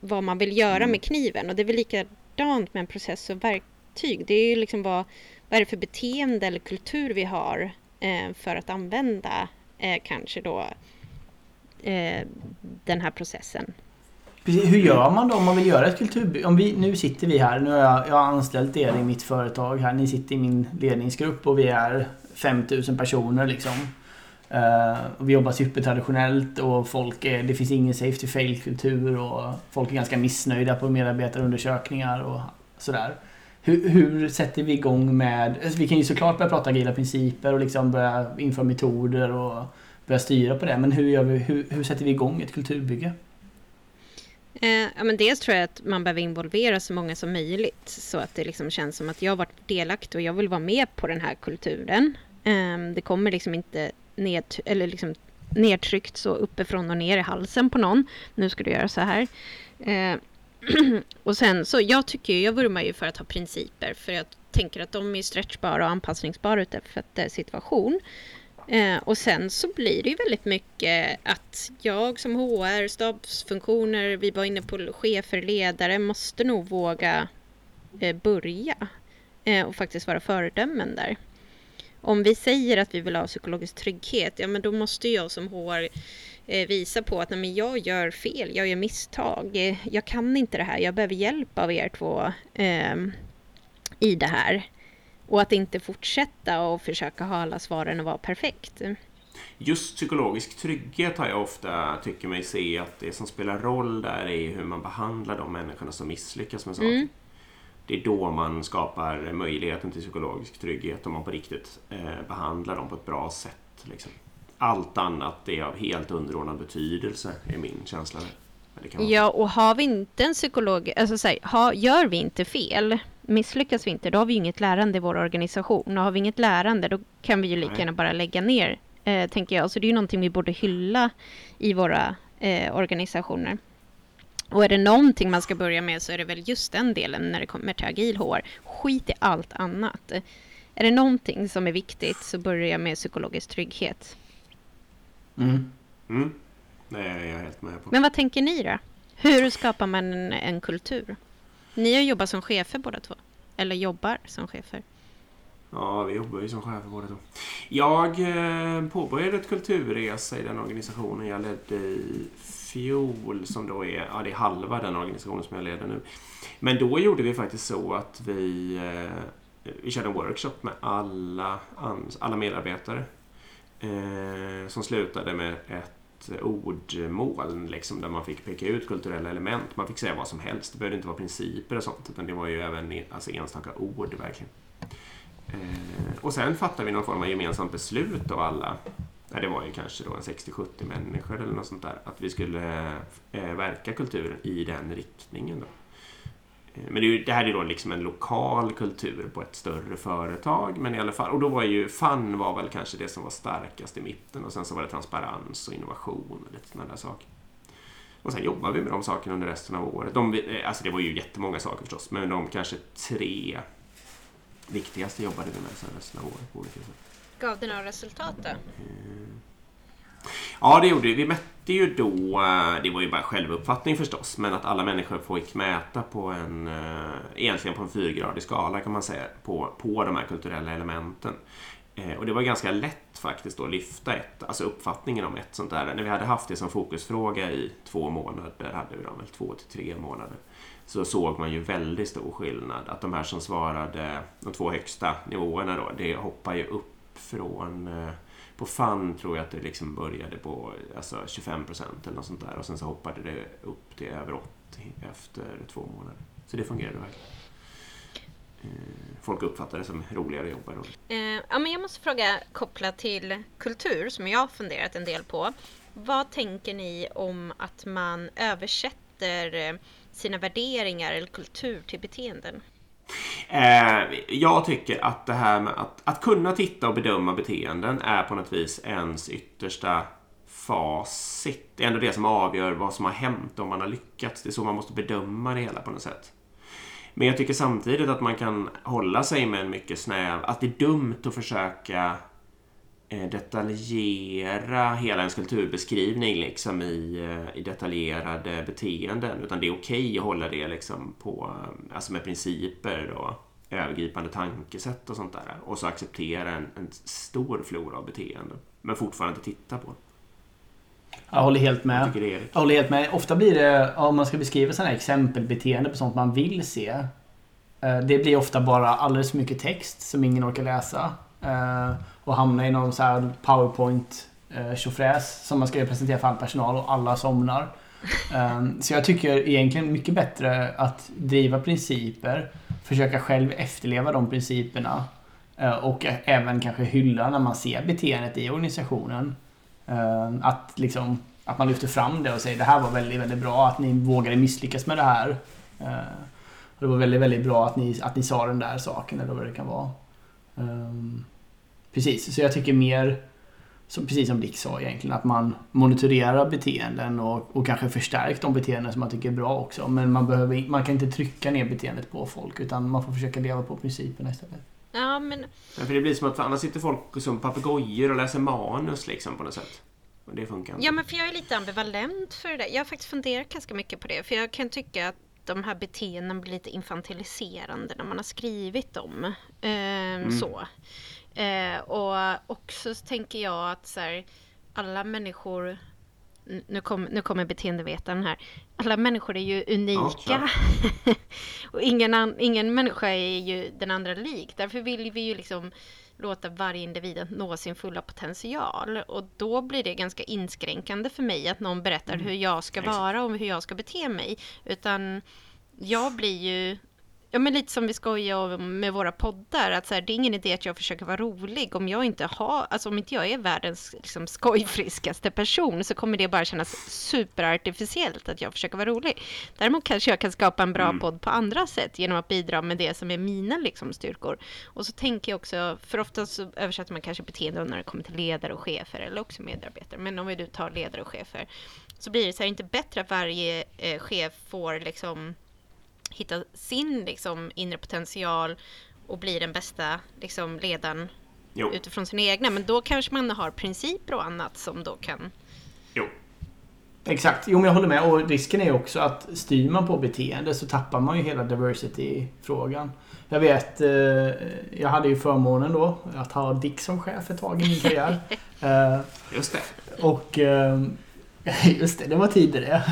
Vad man vill göra mm. med kniven och det är väl likadant med en process och verktyg. Det är ju liksom vad, vad är det för beteende eller kultur vi har Eh, för att använda eh, kanske då eh, den här processen. Hur gör man då om man vill göra ett kulturbyte? Om vi, nu sitter vi här, nu har jag, jag har anställt er i mitt företag här. Ni sitter i min ledningsgrupp och vi är 5000 personer liksom. Uh, och vi jobbar supertraditionellt och folk är, det finns ingen safety fail-kultur och folk är ganska missnöjda på medarbetarundersökningar och sådär. Hur, hur, sätter vi igång med... Alltså vi kan ju såklart börja prata agila principer och liksom börja införa metoder och börja styra på det. Men hur, gör vi, hur, hur sätter vi igång ett kulturbygge? Eh, ja, men dels tror jag att man behöver involvera så många som möjligt så att det liksom känns som att jag har varit delaktig och jag vill vara med på den här kulturen. Eh, det kommer liksom inte ned, eller liksom nedtryckt så uppifrån och ner i halsen på någon. Nu ska du göra så här. Eh, och sen så, jag tycker jag vurmar ju för att ha principer för jag tänker att de är stretchbara och anpassningsbara utifrån eh, situation. Eh, och sen så blir det ju väldigt mycket att jag som HR, stabsfunktioner, vi var inne på chefer, ledare, måste nog våga eh, börja eh, och faktiskt vara föredömen där. Om vi säger att vi vill ha psykologisk trygghet, ja men då måste jag som HR visa på att nej, jag gör fel, jag gör misstag, eh, jag kan inte det här, jag behöver hjälp av er två eh, i det här. Och att inte fortsätta och försöka ha alla svaren och vara perfekt. Just psykologisk trygghet har jag ofta, tycker mig se, att det som spelar roll där är hur man behandlar de människorna som misslyckas med saker. Mm. Det är då man skapar möjligheten till psykologisk trygghet om man på riktigt eh, behandlar dem på ett bra sätt. Liksom. Allt annat är av helt underordnad betydelse, är min känsla. Ja, och har vi inte en psykolog, alltså så här, har, gör vi inte fel, misslyckas vi inte, då har vi inget lärande i vår organisation. Och har vi inget lärande, då kan vi ju lika gärna bara lägga ner, eh, tänker jag. Så det är ju någonting vi borde hylla i våra eh, organisationer. Och är det någonting man ska börja med så är det väl just den delen när det kommer till agil HR. Skit i allt annat. Är det någonting som är viktigt så börja med psykologisk trygghet. Mm. Mm. Är jag helt med på. Men vad tänker ni då? Hur skapar man en, en kultur? Ni har jobbat som chefer båda två. Eller jobbar som chefer. Ja, vi jobbar ju som chefer båda två. Jag eh, påbörjade ett kulturresa i den organisationen jag ledde i fjol som då är, ja det är halva den organisationen som jag leder nu. Men då gjorde vi faktiskt så att vi, eh, vi körde en workshop med alla, alla medarbetare. Eh, som slutade med ett ordmål liksom, där man fick peka ut kulturella element. Man fick säga vad som helst. Det behövde inte vara principer och sånt utan det var ju även alltså, enstaka ord verkligen. Eh, och sen fattade vi någon form av gemensamt beslut av alla Nej, det var ju kanske då en 60-70 människor eller något sånt där, att vi skulle eh, verka kulturen i den riktningen. Då. Eh, men det, är ju, det här är då liksom en lokal kultur på ett större företag, men i alla fall, och då var ju FUN var väl kanske det som var starkast i mitten och sen så var det transparens och innovation och lite sådana där saker. Och sen jobbade vi med de sakerna under resten av året. De, eh, alltså det var ju jättemånga saker förstås, men de kanske tre viktigaste jobbade vi med sen resten av året på olika sätt. Gav det några resultat då? Ja, det gjorde vi. Vi mätte ju då, eh, det var ju bara självuppfattning förstås, men att alla människor fick mäta på en, eh, egentligen på en fyrgradig skala kan man säga, på, på de här kulturella elementen. Eh, och det var ganska lätt faktiskt att lyfta ett, alltså uppfattningen om ett sånt där. När vi hade haft det som fokusfråga i två månader, hade vi dem väl två till tre månader, så såg man ju väldigt stor skillnad. Att de här som svarade, de två högsta nivåerna då, det hoppar ju upp från eh, på FUN tror jag att det liksom började på alltså 25 procent eller något sånt där och sen så hoppade det upp till över 80 efter två månader. Så det fungerade verkligen. Eh, folk uppfattar det som roligare att jobba. Eh, ja, men jag måste fråga kopplat till kultur som jag har funderat en del på. Vad tänker ni om att man översätter eh, sina värderingar eller kultur till beteenden? Eh, jag tycker att det här med att, att kunna titta och bedöma beteenden är på något vis ens yttersta facit. Det är ändå det som avgör vad som har hänt om man har lyckats. Det är så man måste bedöma det hela på något sätt. Men jag tycker samtidigt att man kan hålla sig med en mycket snäv... Att det är dumt att försöka detaljera hela ens kulturbeskrivning liksom i, eh, i detaljerade beteenden. Utan det är okej okay att hålla det liksom på, eh, alltså med principer och övergripande tankesätt och sånt där. Och så acceptera en, en stor flora av beteenden. Men fortfarande titta på. Jag håller helt med. Jag håller helt med. Ofta blir det, om man ska beskriva sådana här exempelbeteende på sånt man vill se. Det blir ofta bara alldeles för mycket text som ingen orkar läsa. Eh, och hamna i någon så här powerpoint eh, tjofräs som man ska presentera för all personal och alla somnar. Um, så jag tycker egentligen mycket bättre att driva principer, försöka själv efterleva de principerna uh, och även kanske hylla när man ser beteendet i organisationen. Uh, att liksom att man lyfter fram det och säger det här var väldigt, väldigt bra att ni vågade misslyckas med det här. Uh, det var väldigt, väldigt bra att ni, att ni sa den där saken eller vad det kan vara. Precis, så jag tycker mer, som, precis som Dick sa egentligen, att man monitorerar beteenden och, och kanske förstärker de beteenden som man tycker är bra också. Men man, behöver, man kan inte trycka ner beteendet på folk utan man får försöka leva på principerna istället. Ja, men... Ja, för det blir som att annars sitter folk som papegojor och läser manus liksom på något sätt. Och det funkar inte. Ja, men för jag är lite ambivalent för det där. Jag har faktiskt funderat ganska mycket på det. För jag kan tycka att de här beteendena blir lite infantiliserande när man har skrivit dem. Ehm, mm. Så. Eh, och också så tänker jag att så här, alla människor nu, kom, nu kommer beteendevetaren här. Alla människor är ju unika. Ja, och ingen, an, ingen människa är ju den andra lik. Därför vill vi ju liksom låta varje individ nå sin fulla potential. Och då blir det ganska inskränkande för mig att någon berättar mm. hur jag ska vara och hur jag ska bete mig. Utan jag blir ju Ja, men lite som vi skojar om med våra poddar, att så här, det är ingen idé att jag försöker vara rolig om jag inte har, alltså om inte jag är världens liksom, skojfriskaste person så kommer det bara kännas superartificiellt att jag försöker vara rolig. Däremot kanske jag kan skapa en bra mm. podd på andra sätt genom att bidra med det som är mina liksom, styrkor. Och så tänker jag också, för ofta så översätter man kanske beteende när det kommer till ledare och chefer eller också medarbetare, men om vi nu tar ledare och chefer så blir det så här inte bättre att varje eh, chef får liksom hitta sin liksom, inre potential och bli den bästa liksom, ledaren jo. utifrån sina egna. Men då kanske man har principer och annat som då kan... Jo. Exakt, jo men jag håller med. Och risken är också att styr man på beteende så tappar man ju hela diversity-frågan. Jag vet, eh, jag hade ju förmånen då att ha Dick som chef ett tag i min karriär. eh, Just det. Och eh, just det, det var tidigare.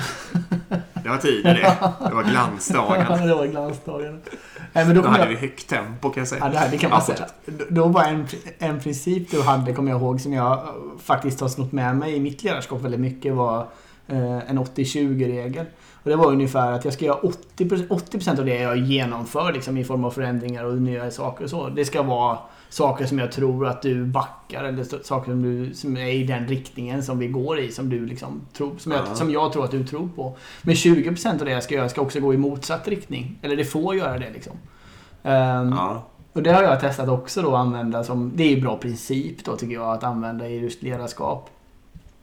Det var tider det. Det var glansdagen. Det var glansdagen. Nej, men då, då hade jag... vi högt tempo kan jag säga. Ja, det, här, det kan man ja, säga. Då var en, en princip du hade, kommer jag ihåg, som jag faktiskt har snott med mig i mitt ledarskap väldigt mycket var eh, en 80-20-regel. Och det var ungefär att jag ska göra 80%, 80 av det jag genomför liksom, i form av förändringar och nya saker och så. Det ska vara saker som jag tror att du backar eller saker som, du, som är i den riktningen som vi går i. Som, du liksom tror, som, jag, som jag tror att du tror på. Men 20% av det jag ska göra ska också gå i motsatt riktning. Eller det får göra det liksom. Um, ja. Och det har jag testat också då att använda som, det är ju bra princip då tycker jag att använda i just ledarskap.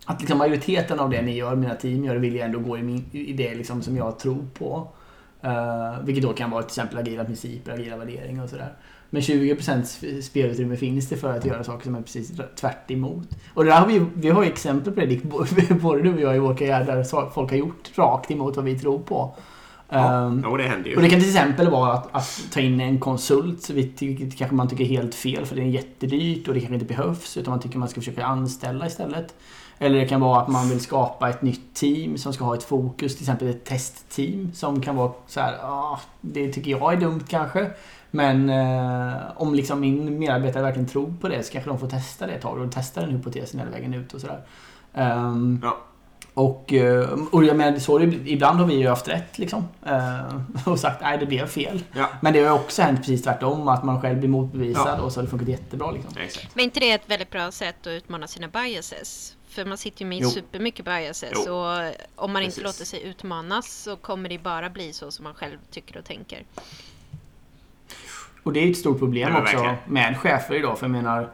Att liksom majoriteten av det ni gör, mina team gör, vill jag ändå gå i, min, i det liksom som jag tror på. Uh, vilket då kan vara till exempel agila principer, agila värderingar och sådär. Men 20% spelutrymme finns det för att göra saker som är precis tvärt emot. Och där har vi, vi har ju exempel på det, Dick, både du och jag i vår karriär, där folk har gjort rakt emot vad vi tror på. Ja, um, och det händer ju. Och det kan till exempel vara att, att ta in en konsult, vilket kanske man tycker är helt fel för det är jättedyrt och det kanske inte behövs, utan man tycker man ska försöka anställa istället. Eller det kan vara att man vill skapa ett nytt team som ska ha ett fokus, till exempel ett testteam som kan vara så här, ah, det tycker jag är dumt kanske. Men eh, om liksom min medarbetare verkligen tror på det så kanske de får testa det ett tag och testa den hypotesen hela vägen ut och sådär. Um, ja. Och, eh, och jag menar, så ibland har vi ju haft rätt liksom. Uh, och sagt nej det blev fel. Ja. Men det har också hänt precis tvärtom. Att man själv blir motbevisad ja. och så har det funkat jättebra. Liksom. Men inte det ett väldigt bra sätt att utmana sina biases? För man sitter ju med jo. supermycket biases. Jo. Och om man precis. inte låter sig utmanas så kommer det bara bli så som man själv tycker och tänker. Och det är ett stort problem också verkligen. med chefer idag. För jag menar,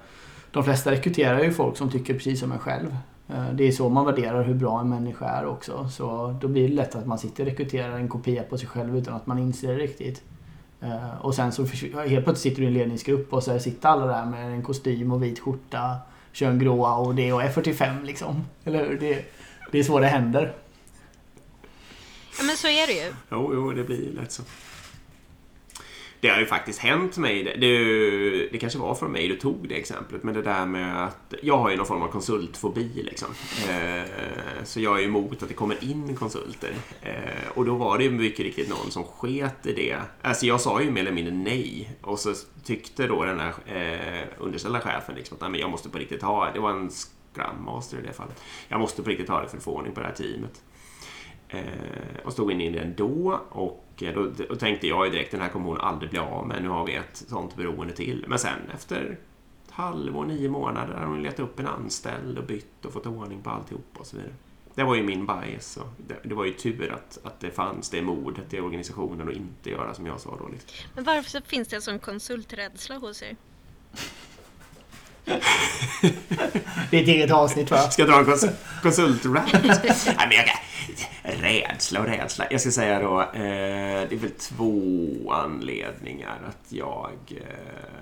de flesta rekryterar ju folk som tycker precis som en själv. Eh, det är så man värderar hur bra en människa är också. Så då blir det lätt att man sitter och rekryterar en kopia på sig själv utan att man inser det riktigt. Eh, och sen så helt plötsligt sitter du i en ledningsgrupp och så sitter alla där med en kostym och vit skjorta, kör en gråa och det och är 45 liksom. Eller det, det är så det händer. Ja men så är det ju. Jo, jo det blir lätt så. Det har ju faktiskt hänt mig. Det, det kanske var från mig du tog det exemplet. Men det där med att jag har ju någon form av konsultfobi. Liksom. Eh, så jag är emot att det kommer in konsulter. Eh, och då var det ju mycket riktigt någon som sket i det. Alltså jag sa ju mer eller mindre nej. Och så tyckte då den här eh, underställda chefen liksom, att nej, men jag måste på riktigt ha, det var en Scrum Master i det fallet. Jag måste på riktigt ha det för att få ordning på det här teamet. Eh, och stod in i den då och eh, då, då tänkte jag direkt den här kommer hon aldrig bli av med. Nu har vi ett sånt beroende till. Men sen efter ett halvår, nio månader har hon letat upp en anställd och bytt och fått ordning på alltihop och så vidare. Det var ju min bias. Och det, det var ju tur att, att det fanns det modet i organisationen och inte göra som jag sa då. Liksom. Men varför finns det en sån konsulträdsla hos er? Det är ett eget avsnitt va? Ska jag dra en kons konsultrant? Nej, men jag kan... Rädsla och rädsla. Jag ska säga då, eh, det är väl två anledningar att jag... Eh,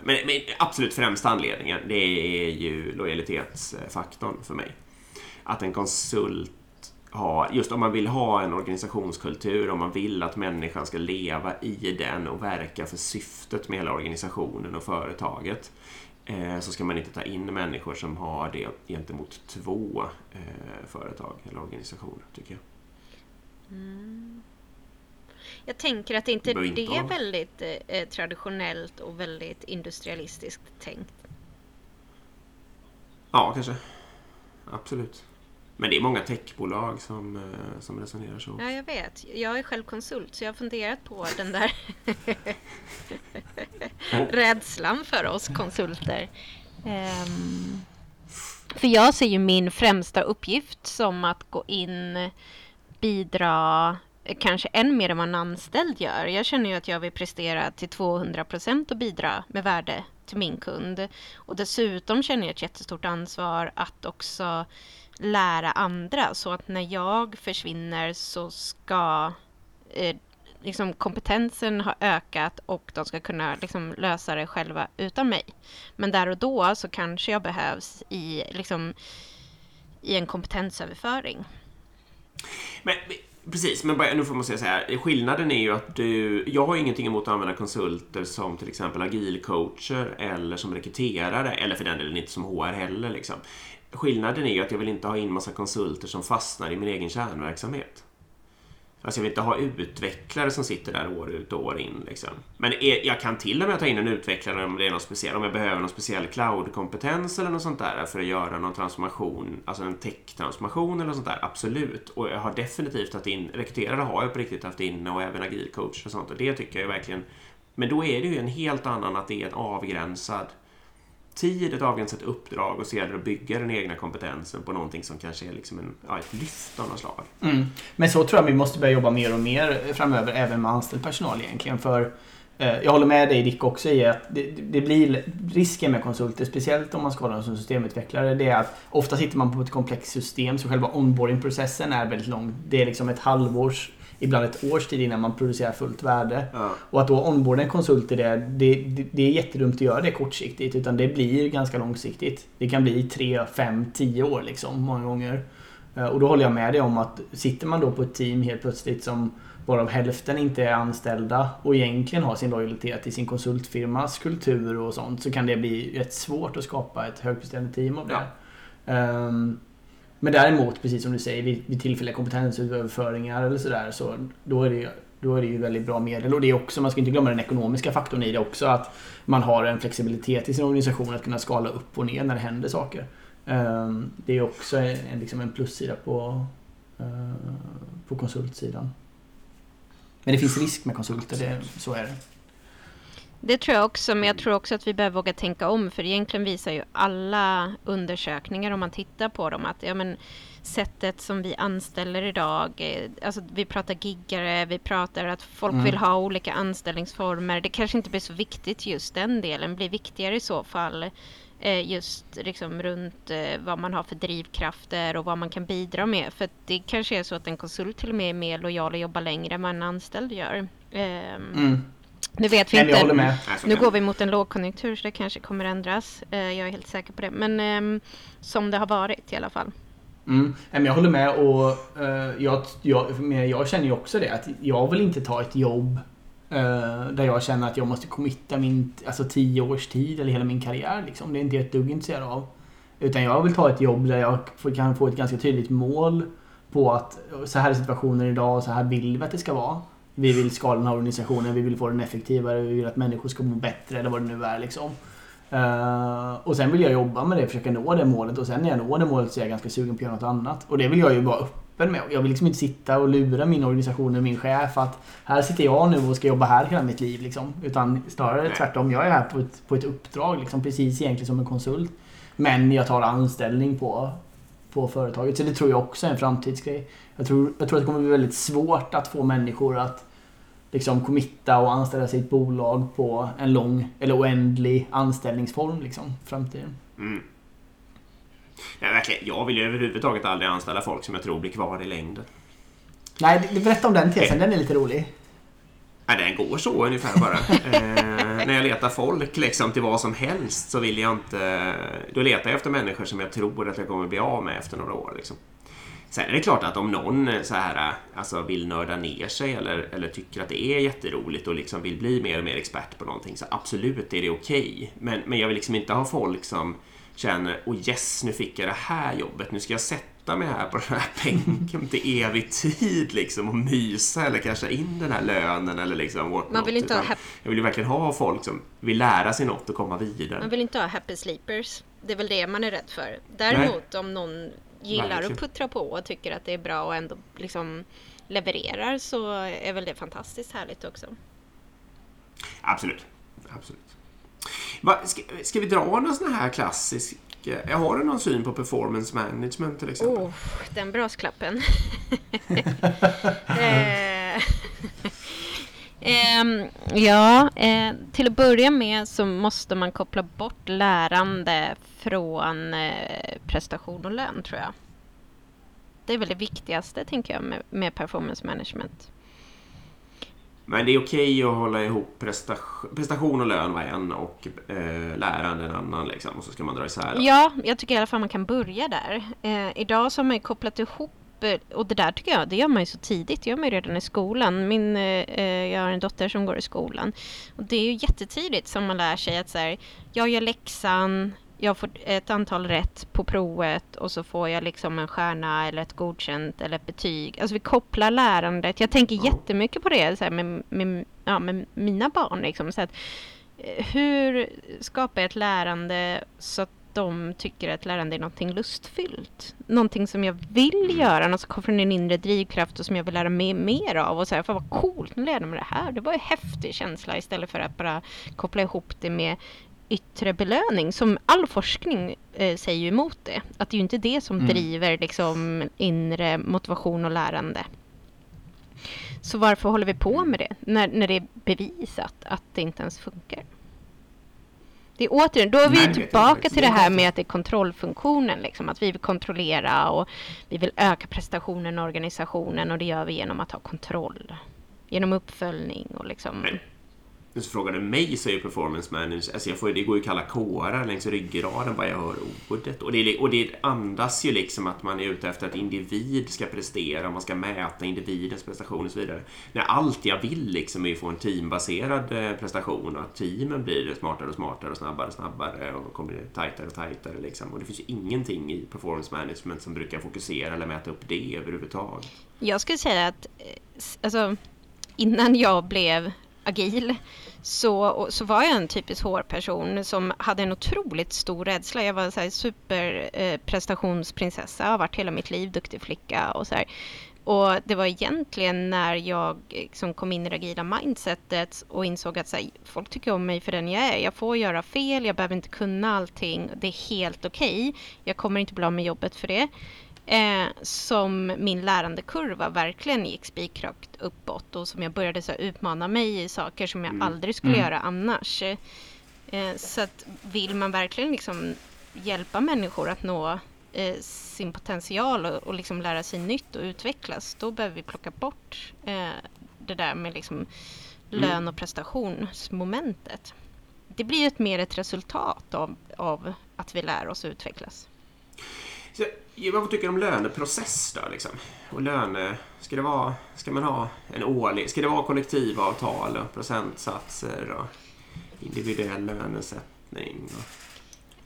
men, men absolut främsta anledningen, det är ju lojalitetsfaktorn för mig. Att en konsult har, just om man vill ha en organisationskultur, om man vill att människan ska leva i den och verka för syftet med hela organisationen och företaget så ska man inte ta in människor som har det gentemot två eh, företag eller organisationer, tycker jag. Mm. Jag tänker att inte det inte är väldigt eh, traditionellt och väldigt industrialistiskt tänkt. Ja, kanske. Absolut. Men det är många techbolag som, eh, som resonerar så. Ja, jag vet. Jag är själv konsult så jag har funderat på den där rädslan för oss konsulter. Um, för jag ser ju min främsta uppgift som att gå in, bidra kanske än mer än vad en anställd gör. Jag känner ju att jag vill prestera till 200 procent och bidra med värde till min kund. Och dessutom känner jag ett jättestort ansvar att också lära andra så att när jag försvinner så ska eh, liksom kompetensen ha ökat och de ska kunna liksom lösa det själva utan mig. Men där och då så kanske jag behövs i, liksom, i en kompetensöverföring. Men Precis, men bara, nu får man säga så här. Skillnaden är ju att du... Jag har ingenting emot att använda konsulter som till exempel agilcoacher eller som rekryterare eller för den delen inte som HR heller. Liksom. Skillnaden är ju att jag vill inte ha in massa konsulter som fastnar i min egen kärnverksamhet. Alltså jag vill inte ha utvecklare som sitter där år ut och år in. Liksom. Men jag kan till och med ta in en utvecklare om det är något speciellt. Om jag behöver någon speciell cloud-kompetens eller något sånt där för att göra någon transformation, alltså en tech-transformation eller något sånt där. Absolut. Och jag har definitivt haft in, rekryterare har jag på riktigt haft in och även agilcoach och sånt. Och det tycker jag verkligen. Men då är det ju en helt annan att det är en avgränsad tid, ett avgränsat uppdrag och sedan bygga den egna kompetensen på någonting som kanske är liksom en, ja, ett lyft av något slag. Mm. Men så tror jag vi måste börja jobba mer och mer framöver, även med anställd personal egentligen. För eh, jag håller med dig Dick också i att det, det, blir risken med konsulter, speciellt om man ska ha dem som systemutvecklare, det är att ofta sitter man på ett komplext system så själva onboarding processen är väldigt lång. Det är liksom ett halvårs ibland ett års tid innan man producerar fullt värde. Ja. Och att då onboarda en konsult i det, det, det, det är jättedumt att göra det kortsiktigt. Utan det blir ganska långsiktigt. Det kan bli 3, 5, 10 år liksom många gånger. Eh, och då håller jag med dig om att sitter man då på ett team helt plötsligt som varav hälften inte är anställda och egentligen har sin lojalitet till sin konsultfirmas kultur och sånt så kan det bli rätt svårt att skapa ett högpresterande team av det. Ja. Um, men däremot, precis som du säger, vid, vid tillfälliga kompetensöverföringar eller sådär så då är det då är det ju väldigt bra medel. Och det är också, man ska inte glömma den ekonomiska faktorn i det också. Att man har en flexibilitet i sin organisation att kunna skala upp och ner när det händer saker. Ehm, det är också en, liksom en plussida på, eh, på konsultsidan. Men det finns risk med konsulter, det, så är det. Det tror jag också, men jag tror också att vi behöver våga tänka om. För egentligen visar ju alla undersökningar, om man tittar på dem, att ja, men, sättet som vi anställer idag, eh, alltså vi pratar giggare, vi pratar att folk mm. vill ha olika anställningsformer. Det kanske inte blir så viktigt just den delen, blir viktigare i så fall eh, just liksom runt eh, vad man har för drivkrafter och vad man kan bidra med. För det kanske är så att en konsult till och med är mer lojal och jobbar längre än vad en anställd gör. Ehm, mm. Nu vet vi inte. Nu går vi mot en lågkonjunktur så det kanske kommer ändras. Eh, jag är helt säker på det. Men um, som det har varit i alla fall. Mm. Jag håller med och uh, jag, jag, jag känner ju också det att jag vill inte ta ett jobb uh, där jag känner att jag måste committa min alltså tio års tid eller hela min karriär. Liksom. Det är inte jag ett dugg intresserad av. Utan jag vill ta ett jobb där jag kan få ett ganska tydligt mål på att så här är situationen idag och så här vill vi att det ska vara. Vi vill skala den här organisationen, vi vill få den effektivare, vi vill att människor ska må bättre eller vad det nu är liksom. Uh, och sen vill jag jobba med det, försöka nå det målet och sen när jag når det målet så är jag ganska sugen på att göra något annat. Och det vill jag ju vara öppen med. Jag vill liksom inte sitta och lura min organisation och min chef att här sitter jag nu och ska jobba här hela mitt liv. Liksom. Utan snarare tvärtom, jag är här på ett, på ett uppdrag, liksom, precis egentligen som en konsult. Men jag tar anställning på, på företaget. Så det tror jag också är en framtidsgrej. Jag tror, jag tror att det kommer bli väldigt svårt att få människor att liksom committa och anställa sig i ett bolag på en lång eller oändlig anställningsform liksom, framtiden. Mm. Ja, verkligen. Jag vill ju överhuvudtaget aldrig anställa folk som jag tror blir kvar i längden. Nej, berätta om den tesen. Den är lite rolig. Ja, den går så ungefär bara. eh, när jag letar folk liksom, till vad som helst så vill jag inte... Då letar jag efter människor som jag tror att jag kommer bli av med efter några år. Liksom. Sen är det klart att om någon eh, så här, eh, alltså vill nörda ner sig eller, eller tycker att det är jätteroligt och liksom vill bli mer och mer expert på någonting så absolut är det okej. Okay. Men, men jag vill liksom inte ha folk som känner oh yes, nu fick jag det här jobbet, nu ska jag sätta mig här på den här bänken till evig tid liksom och mysa eller casha in den här lönen eller liksom Man vill inte ha Jag vill ju verkligen ha folk som vill lära sig något och komma vidare. Man vill inte ha happy sleepers. Det är väl det man är rädd för. Däremot Nej. om någon gillar Verkligen. att puttra på och tycker att det är bra och ändå liksom levererar så är väl det fantastiskt härligt också. Absolut. Absolut. Va, ska, ska vi dra någon sån här klassisk... Jag har du någon syn på performance management till exempel? Oh, den brasklappen. eh, ehm, ja, eh, till att börja med så måste man koppla bort lärande från eh, prestation och lön tror jag. Det är väl det viktigaste tänker jag med, med performance management. Men det är okej att hålla ihop prestation, prestation och lön var en och eh, lärande en annan liksom. Och så ska man dra isär. Ja, jag tycker i alla fall man kan börja där. Eh, idag så har man ju kopplat ihop och det där tycker jag, det gör man ju så tidigt. Det gör man ju redan i skolan. Min, eh, jag har en dotter som går i skolan. Och det är ju jättetidigt som man lär sig att så här, jag gör läxan, jag får ett antal rätt på provet och så får jag liksom en stjärna eller ett godkänt eller ett betyg. Alltså vi kopplar lärandet. Jag tänker jättemycket på det så här, med, med, ja, med mina barn. Liksom, så att, eh, hur skapar jag ett lärande så att de tycker att lärande är någonting lustfyllt? Någonting som jag vill göra, något som kommer från en inre drivkraft och som jag vill lära mig mer av. Och så här, för vad coolt, nu lärde jag mig det här. Det var en häftig känsla istället för att bara koppla ihop det med yttre belöning. Som all forskning eh, säger ju emot det. Att det är ju inte det som Mm. driver liksom, inre motivation och lärande. Så varför håller vi på med det när, när det är bevisat att det inte ens funkar? Det är återigen, då är vi Nej, tillbaka till det Det är här med att det är kontrollfunktionen. Liksom, att vi vill kontrollera och vi vill öka prestationen i organisationen och det gör vi genom att ha kontroll. Genom uppföljning och liksom... Men- men så frågar du mig så är ju performance manager, alltså jag får, det går ju kalla kårar längs ryggraden bara jag hör ordet. Och det, och det andas ju liksom att man är ute efter att individ ska prestera, man ska mäta individens prestation och så vidare. När allt jag vill liksom är att få en teambaserad eh, prestation och att teamen blir smartare och smartare och snabbare och snabbare och kommer tajtare och tajtare liksom. Och det finns ju ingenting i performance management som brukar fokusera eller mäta upp det överhuvudtaget. Jag skulle säga att eh, alltså, innan jag blev agil så, så var jag en typisk HR-person som hade en otroligt stor rädsla. Jag var så superprestationsprinsessa, eh, har varit hela mitt liv, duktig flicka och så här. Och det var egentligen när jag liksom kom in i det agila mindsetet och insåg att så här, folk tycker om mig för den jag är. Jag får göra fel, jag behöver inte kunna allting. Det är helt okej. Jag kommer inte bli av med jobbet för det. Eh, som min lärandekurva verkligen gick spikrakt uppåt och som jag började så här, utmana mig i saker som jag Mm. aldrig skulle Mm. göra annars. Eh, så att vill man verkligen liksom hjälpa människor att nå eh, sin potential och, och liksom lära sig nytt och utvecklas, då behöver vi plocka bort eh, det där med liksom lön och prestationsmomentet. Det blir ett mer ett resultat av, av att vi lär oss och utvecklas. Så, ja, vad tycker du om löneprocess då? Liksom? Och löne, ska, det vara, ska man ha en årlig, ska det vara kollektivavtal och procentsatser och individuell lönesättning? Och,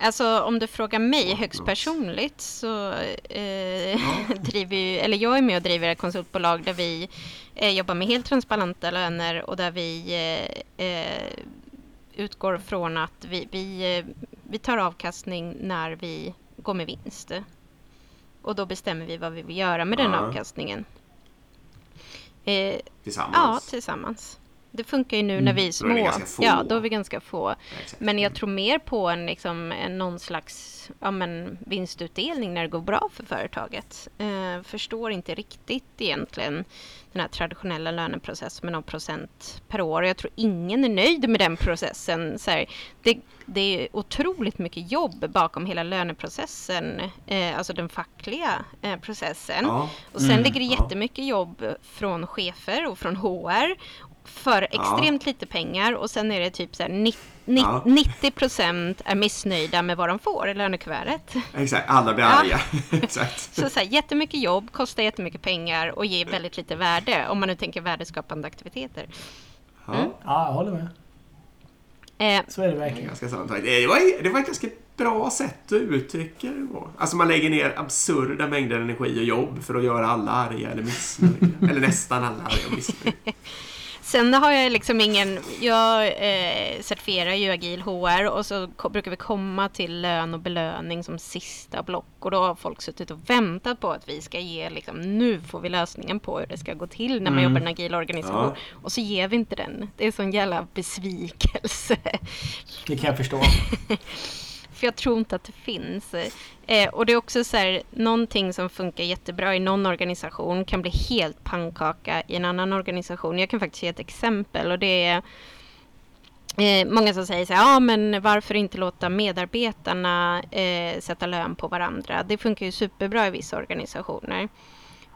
Alltså om du frågar mig Ja, högst ja. personligt så eh, driver ju, eller jag är med och driver ett konsultbolag där vi eh, jobbar med helt transparenta löner och där vi eh, eh, utgår från att vi, vi, eh, vi tar avkastning när vi går med vinst. Och då bestämmer vi vad vi vill göra med den avkastningen. Eh, ja, tillsammans? Det funkar ju nu när vi är Då är små. ganska få. Ja, då är vi ganska få. Exakt. Men jag tror mer på en, liksom, en någon slags ja, men, vinstutdelning när det går bra för företaget. Eh, förstår inte riktigt egentligen den här traditionella löneprocessen med någon procent per år. Jag tror ingen är nöjd med den processen. Så här, det, det är otroligt mycket jobb bakom hela löneprocessen, eh, alltså den fackliga eh, processen. Ja, Och sen Mm, ligger det ja. jättemycket jobb från chefer och från HR för extremt lite pengar och sen är det typ så här ni- ni- Ja. 90 procent är missnöjda med vad de får i lönekuvertet. exakt. Alla blir Ja. arga. exakt. Så, så här, jättemycket jobb kostar jättemycket pengar och ger väldigt lite värde om man nu tänker värdeskapande aktiviteter. Ja, Mm. Ja, jag håller med. Eh, Så är det verkligen. ganska sant. Det var, det var ett ganska bra sätt att uttrycka det på. Alltså man lägger ner absurda mängder energi och jobb för att göra alla arga eller missnöjda. eller nästan alla arga och missnöjda. Sen har jag liksom ingen, jag eh, certifierar ju agil HR och så brukar vi komma till lön och belöning som sista block och då har folk suttit och väntat på att vi ska ge liksom, nu får vi lösningen på hur det ska gå till när man Mm. jobbar i en agil organisation. Ja. Och så ger vi inte den. Det är sån jävla besvikelse. Det kan jag förstå. För jag tror inte att det finns. Eh, och det är också så här, någonting som funkar jättebra i någon organisation kan bli helt pannkaka i en annan organisation. Jag kan faktiskt ge ett exempel och det är Eh, många som säger så här, ja men varför inte låta medarbetarna eh, sätta lön på varandra? Det funkar ju superbra i vissa organisationer.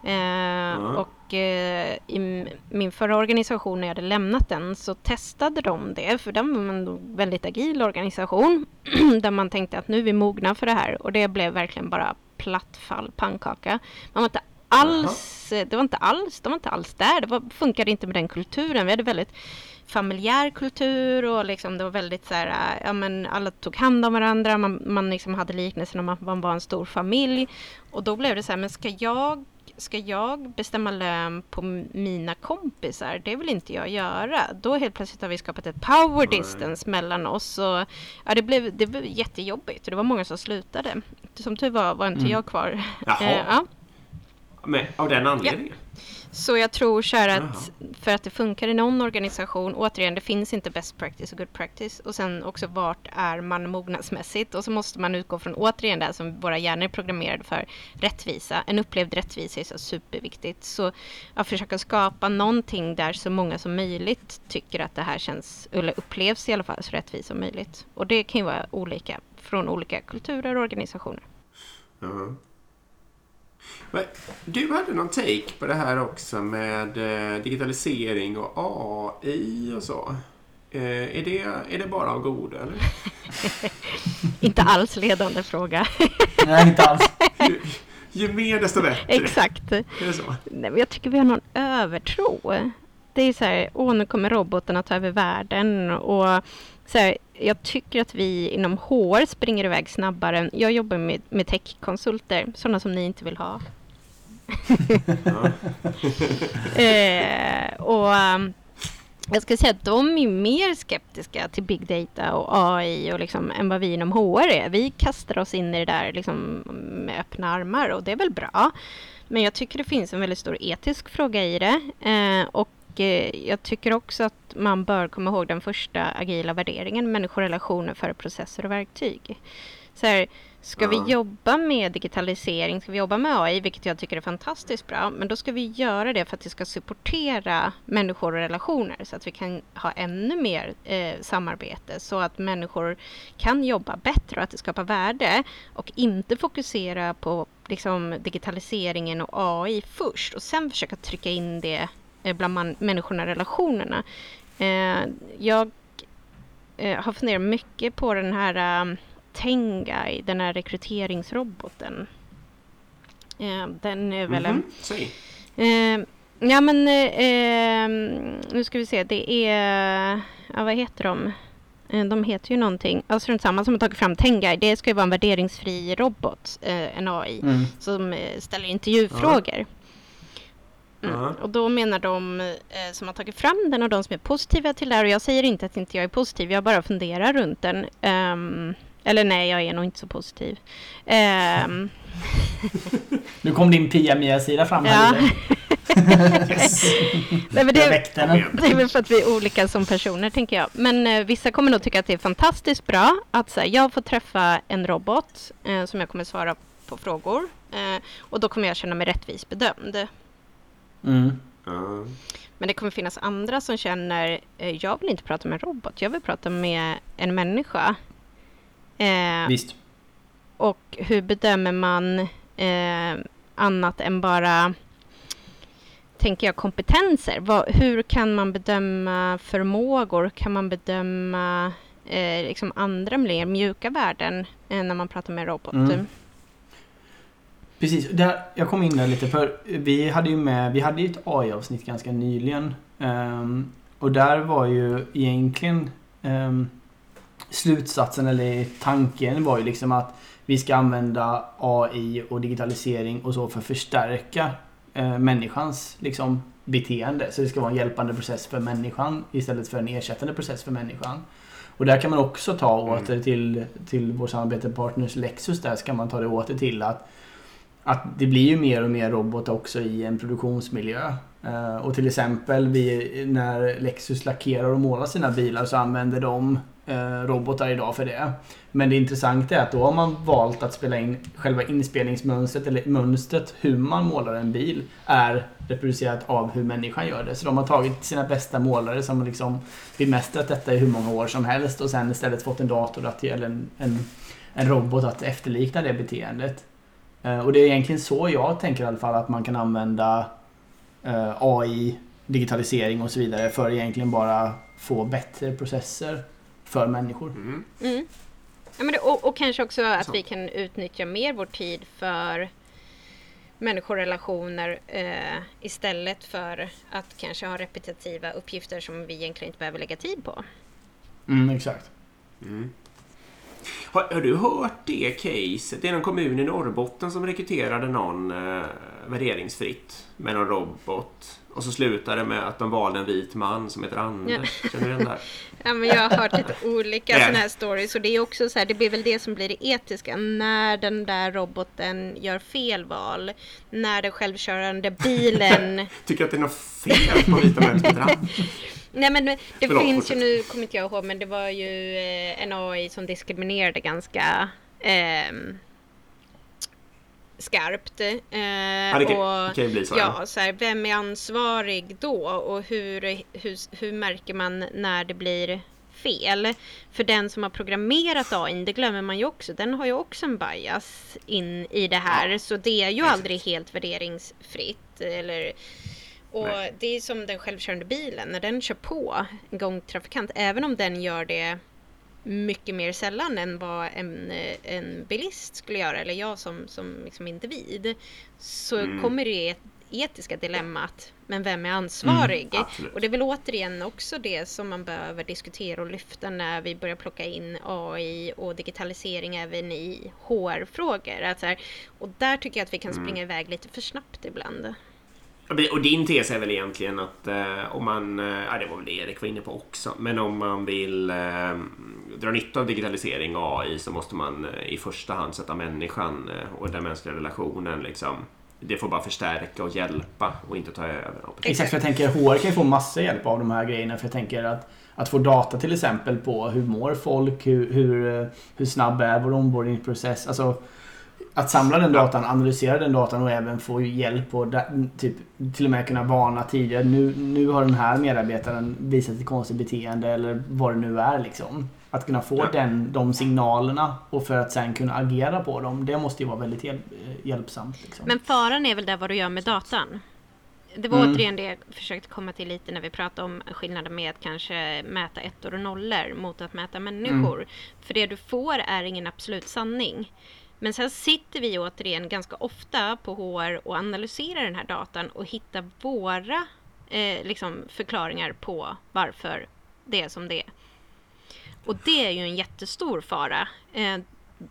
Eh, Och eh, i min förra organisation när jag hade lämnat den så testade de det, för den var en väldigt agil organisation där man tänkte att nu är vi mogna för det här och det blev verkligen bara platt fall, pannkaka. Man var inte alls, det var inte alls, de var inte alls där, det var, funkade inte med den kulturen. Vi hade väldigt familjär kultur och liksom det var väldigt så här, ja men alla tog hand om varandra, man, man liksom hade liknelsen om att man var en stor familj. Och då blev det så här, men ska jag, ska jag bestämma lön på mina kompisar? Det vill inte jag göra. Då helt plötsligt har vi skapat ett power distance mellan oss och ja, det blev, det blev jättejobbigt och det var många som slutade. Som tur var var inte Mm. jag kvar. Jaha. Eh, ja. Men, av den anledningen? Så jag tror så här att Jaha. för att det funkar i någon organisation, återigen det finns inte best practice och good practice och sen också vart är man mognadsmässigt och så måste man utgå från återigen det som våra hjärnor är programmerade för, rättvisa. En upplevd rättvisa är så superviktigt. Så att försöka skapa någonting där så många som möjligt tycker att det här känns, eller upplevs i alla fall så rättvist som möjligt. Och det kan ju vara olika från olika kulturer och organisationer. Ja. Men Du hade någon take på det här också med eh, digitalisering och AI och så. Eh, är, det, är det bara av godo eller? Inte alls ledande fråga. Nej, inte alls. Ju, ju mer desto bättre. Exakt. Är det så? Nej, men jag tycker vi har någon övertro. Det är så här, åh nu kommer robotarna ta över världen och så här, jag tycker att vi inom HR springer iväg snabbare. Jag jobbar med, med techkonsulter, sådana som ni inte vill ha. Eh, och um, jag ska säga att de är mer skeptiska till big data och AI och liksom, än vad vi inom HR är. Vi kastar oss in i det där liksom, med öppna armar och det är väl bra. Men jag tycker det finns en väldigt stor etisk fråga i det. Eh, och jag tycker också att man bör komma ihåg den första agila värderingen, människorelationer före processer och verktyg. Så här, ska vi jobba med digitalisering, ska vi jobba med AI, vilket jag tycker är fantastiskt bra, men då ska vi göra det för att det ska supportera människor och relationer så att vi kan ha ännu mer eh, samarbete så att människor kan jobba bättre och att det skapar värde och inte fokusera på liksom, digitaliseringen och AI först och sen försöka trycka in det eh, bland man, människorna relationerna. Eh, jag eh, har funderat mycket på den här um, Tengai, den här rekryteringsroboten. Eh, den är väl en... Säg. Eh, ja men eh, eh, nu ska vi se, det är, ja vad heter de? Eh, de heter ju någonting, alltså runt samma som har tagit fram Tengai, det ska ju vara en värderingsfri robot, eh, en AI, Mm. som eh, ställer intervjufrågor. Mm. Och då menar de eh, som har tagit fram den och de som är positiva till det här, och jag säger inte att inte jag är positiv, jag bara funderar runt den. Ehm, eller nej, jag är nog inte så positiv. Ehm, Nu kom din Pia-Mia-sida fram här Ja. Yes. nej, men det, den. Det är väl för att vi är olika som personer, tänker jag. Men eh, vissa kommer nog tycka att det är fantastiskt bra att så här, jag får träffa en robot eh, som jag kommer svara på frågor. Eh, och då kommer jag känna mig rättvist bedömd. Mm. Ja. Men det kommer finnas andra som känner, eh, jag vill inte prata med en robot, jag vill prata med en människa. Eh, Visst. och hur bedömer man eh, annat än bara tänker jag kompetenser? Vad, hur kan man bedöma förmågor? Kan man bedöma eh, liksom andra mer mjuka värden eh, när man pratar med en robot? Mm. Precis, där, jag kom in där lite för vi hade ju med, vi hade ju ett AI-avsnitt ganska nyligen. Ehm, och där var ju egentligen ehm, slutsatsen eller tanken var ju liksom att vi ska använda AI och digitalisering och så för att förstärka eh, människans liksom beteende. Så det ska vara en hjälpande process för människan istället för en ersättande process för människan. Och där kan man också ta åter till, till vår samarbetspartners Lexus där så kan man ta det åter till att att det blir ju mer och mer robot också i en produktionsmiljö. Uh, och till exempel vi, när Lexus lackerar och målar sina bilar så använder de uh, robotar idag för det. Men det intressanta är att då har man valt att spela in själva inspelningsmönstret eller mönstret hur man målar en bil är reproducerat av hur människan gör det. Så de har tagit sina bästa målare som liksom bemästrat detta i hur många år som helst och sen istället fått en dator att, eller en, en, en robot att efterlikna det beteendet. Uh, och det är egentligen så jag tänker i alla fall att man kan använda uh, AI, digitalisering och så vidare för egentligen bara få bättre processer för människor. Mm. Mm. Ja, men det, och, och, kanske också att så. vi kan utnyttja mer vår tid för människorelationer eh, istället för att kanske ha repetitiva uppgifter som vi egentligen inte behöver lägga tid på. Mm, exakt. Mm. Har, har, du hört det caset? Det är någon kommun i Norrbotten som rekryterade någon eh, värderingsfritt med någon robot. Och så slutade det med att de valde en vit man som heter Anders. Ja. Känner du den där? ja, men jag har hört lite olika sådana här stories. Och det är också så här, det blir väl det som blir det etiska. När den där roboten gör fel val. När den självkörande bilen... Tycker att det är något fel på vita män som heter Anders? Nej men det Förlåt, finns ju, nu kommer inte jag ihåg, men det var ju eh, en AI som diskriminerade ganska eh, skarpt. Eh, ja, det kan, och, kan bli så. Ja, så här, vem är ansvarig då och hur, hur, hur märker man när det blir fel? För den som har programmerat AI, det glömmer man ju också, den har ju också en bias in i det här. Ja. Så det är ju aldrig helt värderingsfritt. Eller, och Nej. det är som den självkörande bilen, när den kör på en gångtrafikant, även om den gör det mycket mer sällan än vad en, en bilist skulle göra, eller jag som, som liksom individ, så mm. kommer det etiska dilemmat. Men vem är ansvarig? Mm, och det är väl återigen också det som man behöver diskutera och lyfta när vi börjar plocka in AI och digitalisering även i HR-frågor. och där tycker jag att vi kan mm. springa mm. iväg lite för snabbt ibland. Och din tes är väl egentligen att eh, om man, eh, ja det var väl det Erik var inne på också, men om man vill eh, dra nytta av digitalisering och AI så måste man eh, i första hand sätta människan eh, och den mänskliga relationen liksom det får bara förstärka och hjälpa och inte ta över. Exakt, för jag tänker HR kan ju få massa hjälp av de här grejerna. För jag tänker att, att få data till exempel på hur mår folk, hur, hur, eh, hur snabb är vår onboardingprocess. Alltså, att samla den datan, analysera den datan och även få hjälp och typ, till och med kunna varna tidigare. Nu, nu har den här medarbetaren visat ett konstigt beteende eller vad det nu är. Liksom. Att kunna få ja. den, de signalerna och för att sen kunna agera på dem. Det måste ju vara väldigt hjälp, hjälpsamt. Liksom. Men faran är väl där vad du gör med datan? Det var mm. återigen det jag försökte komma till lite när vi pratade om skillnaden med att kanske mäta ettor och nollor mot att mäta människor. Mm. För det du får är ingen absolut sanning. Men sen sitter vi återigen ganska ofta på HR och analyserar den här datan och hittar våra eh, liksom förklaringar på varför det är som det är. Och det är ju en jättestor fara. Eh,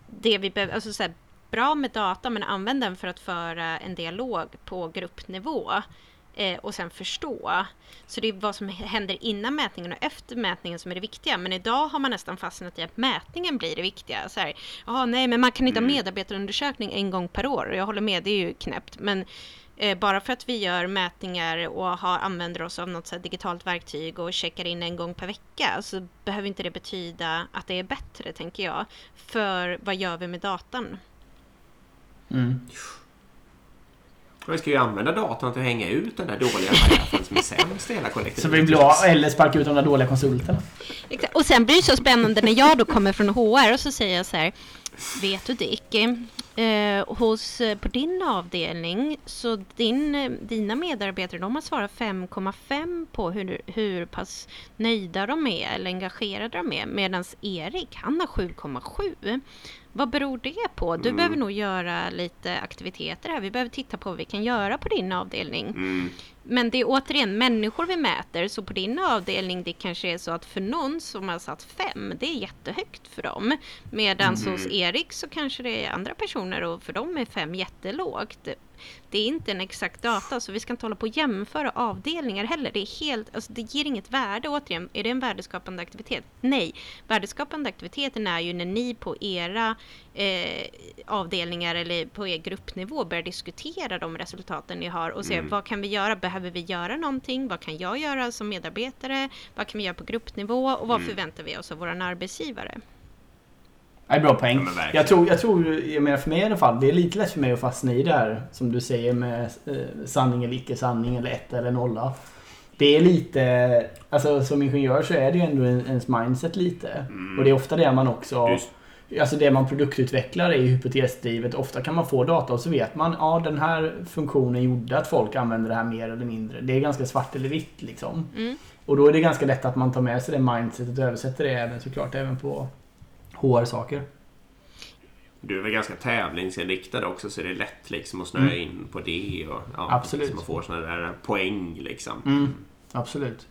det vi behöver, alltså så här, bra med data men använd den för att föra en dialog på gruppnivå eh, och sen förstå. Så det är vad som händer innan mätningen och efter mätningen som är det viktiga. Men idag har man nästan fastnat i att mätningen blir det viktiga. Så här, ah, nej, men man kan inte mm. ha medarbetarundersökning en gång per år. Jag håller med, det är ju knäppt. Men eh, bara för att vi gör mätningar och har, använder oss av något så digitalt verktyg och checkar in en gång per vecka så behöver inte det betyda att det är bättre, tänker jag. För vad gör vi med datan? Mm. Vi ska ju använda datorn till att hänga ut den där dåliga chefen som är sämst i hela kollektivet. Så vi blir av, eller sparka ut de där dåliga konsulterna. Och sen blir det så spännande när jag då kommer från HR och så säger jag så här. Vet du Dick, eh, hos, eh, på din avdelning så din, eh, dina medarbetare de har svarat 5,5 på hur, hur pass nöjda de är eller engagerade de är medan Erik han har 7,7. Vad beror det på? Du mm. behöver nog göra lite aktiviteter här. Vi behöver titta på vad vi kan göra på din avdelning. Mm. Men det är återigen människor vi mäter, så på din avdelning det kanske är så att för någon som har satt fem, det är jättehögt för dem. Medan mm. hos Erik så kanske det är andra personer personer och för dem är fem jättelågt. Det är inte en exakt data så vi ska inte hålla på och jämföra avdelningar heller. Det, är helt, alltså det ger inget värde. Återigen, är det en värdeskapande aktivitet? Nej. Värdeskapande aktiviteten är ju när ni på era eh, avdelningar eller på er gruppnivå börjar diskutera de resultaten ni har och se mm. vad kan vi göra? Behöver vi göra någonting? Vad kan jag göra som medarbetare? Vad kan vi göra på gruppnivå och vad mm. förväntar vi oss av vår arbetsgivare? Det är bra poäng. Ja, jag, tror, jag tror, jag menar för mig i alla fall, det är lite lätt för mig att fastna i det här som du säger med eh, sanning eller icke sanning eller ett eller nolla. Det är lite, alltså som ingenjör så är det ju ändå ens mindset lite. Mm. Och det är ofta det man också Just. Alltså det man produktutvecklar är ju hypotesdrivet. Ofta kan man få data och så vet man ja den här funktionen gjorde att folk använder det här mer eller mindre. Det är ganska svart eller vitt liksom. Mm. Och då är det ganska lätt att man tar med sig det mindsetet och översätter det även såklart även på HR-saker. Du är väl ganska tävlingsinriktad också så det är lätt liksom att snöa mm. in på det. Och, ja, Absolut. Så man får sådana där poäng liksom. Mm. Absolut.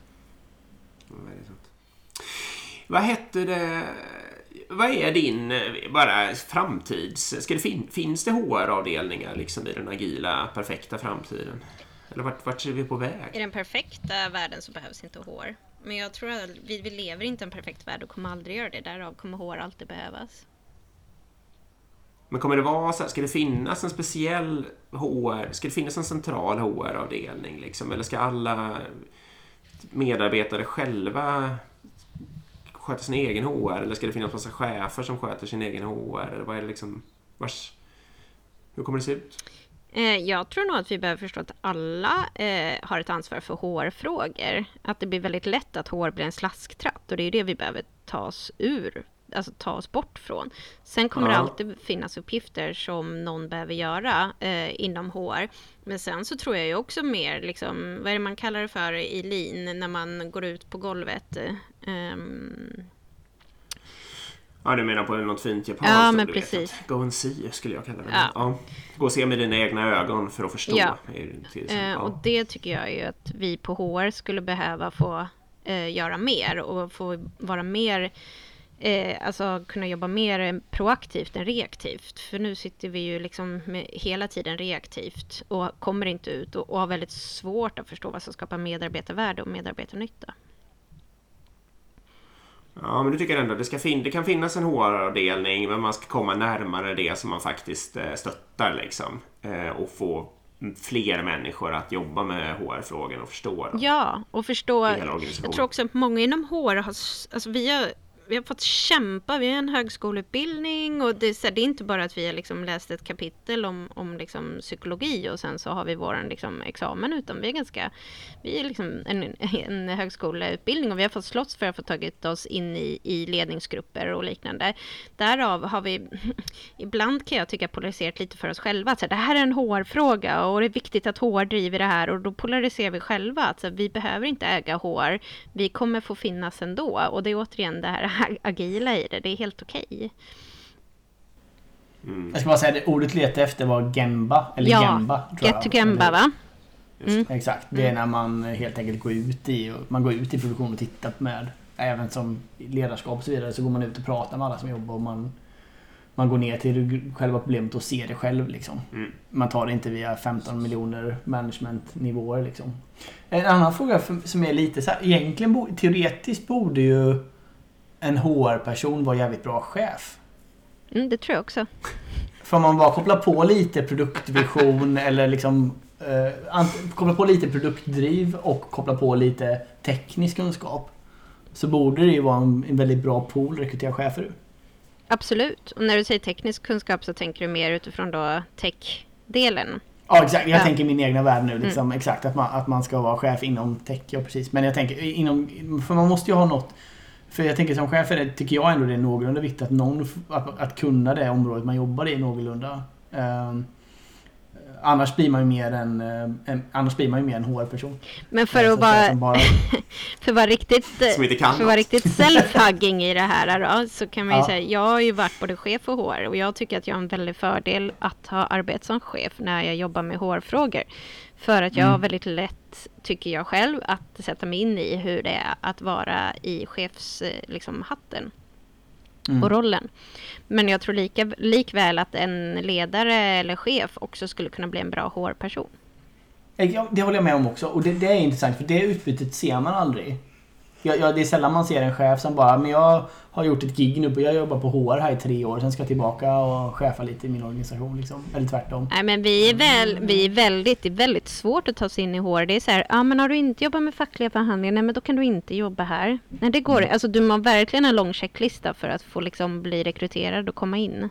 Vad hette det? Vad är din bara framtids... Ska det fin, finns det HR-avdelningar liksom i den agila perfekta framtiden? Eller vart, vart är vi på väg? I den perfekta världen så behövs inte HR. Men jag tror att vi, vi lever inte i en perfekt värld och kommer aldrig göra det. Därav kommer HR alltid behövas. Men kommer det vara så här, ska det finnas en speciell HR, ska det finnas en central HR-avdelning liksom? Eller ska alla medarbetare själva sköta sin egen HR? Eller ska det finnas massa chefer som sköter sin egen HR? Eller vad är det liksom, vars, hur kommer det se ut? Eh, jag tror nog att vi behöver förstå att alla eh, har ett ansvar för HR-frågor. Att det blir väldigt lätt att HR blir en slasktratt och det är det vi behöver ta oss ur, alltså ta oss bort från. Sen kommer ja. det alltid finnas uppgifter som någon behöver göra eh, inom HR. Men sen så tror jag ju också mer, liksom, vad är det man kallar det för i lean när man går ut på golvet? Um, Ja, du menar på något fint japanskt? Ja, men precis. Go and see skulle jag kalla det. Ja. ja. Gå och se med dina egna ögon för att förstå. Ja. Eh, och det tycker jag ju att vi på HR skulle behöva få eh, göra mer och få vara mer Eh, alltså kunna jobba mer proaktivt än reaktivt. För nu sitter vi ju liksom hela tiden reaktivt och kommer inte ut och, och har väldigt svårt att förstå vad som skapar medarbetarvärde och medarbetarnytta. Ja, men du tycker ändå att det, ska fin det kan finnas en HR-avdelning men man ska komma närmare det som man faktiskt eh, stöttar liksom. Eh, och få fler människor att jobba med HR-frågor och förstå dem. Ja, och förstå. Jag tror också att många inom HR har, alltså vi har vi har fått kämpa. Vi har en högskoleutbildning och det, är, det är inte bara att vi har liksom läst ett kapitel om, om liksom psykologi och sen så har vi vår liksom examen utan vi är ganska, vi är liksom en, en högskoleutbildning och vi har fått slåss för att få tagit oss in i, i ledningsgrupper och liknande. Därav har vi, ibland kan jag tycka polariserat lite för oss själva. Att det här är en HR-fråga och det är viktigt att HR driver det här och då polariserar vi själva. Att vi behöver inte äga HR. Vi kommer få finnas ändå och det är återigen det här agila i det. Det är helt okej. Okay. Mm. Jag ska bara säga att ordet letar efter var Gemba. Eller ja, Gemba. Get to Gemba va? Mm. Exakt. Det är när man helt enkelt går ut i, man går ut i produktion och tittar med även som ledarskap och så vidare så går man ut och pratar med alla som jobbar och man man går ner till själva problemet och ser det själv. Liksom. Mm. Man tar det inte via 15 miljoner managementnivåer. Liksom. En annan fråga som är lite så här, egentligen teoretiskt borde ju en HR-person var jävligt bra chef. Mm, det tror jag också. För om man bara kopplar på lite produktvision eller liksom eh, kopplar på lite produktdriv och kopplar på lite teknisk kunskap så borde det ju vara en, en väldigt bra pool att rekrytera chefer ur. Absolut. Och när du säger teknisk kunskap så tänker du mer utifrån då tech-delen. Ja, exakt. Jag ja. tänker min egna värld nu. Liksom, mm. Exakt, att man, att man ska vara chef inom tech. Ja, precis. Men jag tänker inom... För man måste ju ha något för jag tänker som chef är det, tycker jag ändå det är någorlunda viktigt att någon, att, att kunna det området man jobbar i någorlunda. Um, annars blir man ju mer en, eh, en annars blir man ju mer en HR-person. Men för att vara, bara... för vara riktigt, för vara riktigt self-hugging i det här då, så kan man ju ja. säga, jag har ju varit både chef och HR och jag tycker att jag har en väldig fördel att ha arbetat som chef när jag jobbar med HR-frågor. För att jag mm. har väldigt lätt, tycker jag själv, att sätta mig in i hur det är att vara i chefshatten. Liksom, Mm. och rollen. Men jag tror lika, likväl att en ledare eller chef också skulle kunna bli en bra HR-person. Ja, det håller jag med om också. Och det, det är intressant för det utbytet ser man aldrig. Ja, ja, det är sällan man ser en chef som bara Men jag har gjort ett gig nu och jag jobbar på HR här i tre år. Sen ska jag tillbaka och chefa lite i min organisation. Liksom. Eller tvärtom. Nej, men vi är, väl, vi är väldigt, det är väldigt svårt att ta sig in i HR. Det är så här, ja men har du inte jobbat med fackliga förhandlingar, nej men då kan du inte jobba här. Nej, det går Alltså du har verkligen en lång checklista för att få liksom bli rekryterad och komma in.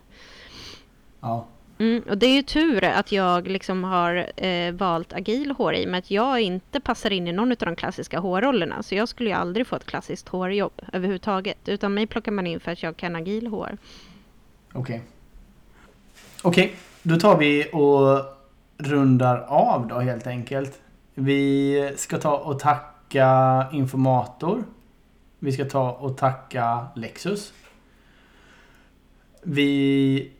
Ja. Mm, och det är ju tur att jag liksom har eh, valt agil hår i och med att jag inte passar in i någon av de klassiska hårrollerna. Så jag skulle ju aldrig få ett klassiskt hårjobb överhuvudtaget. Utan mig plockar man in för att jag kan agil hår. Okej. Okej, då tar vi och rundar av då helt enkelt. Vi ska ta och tacka Informator. Vi ska ta och tacka Lexus. Vi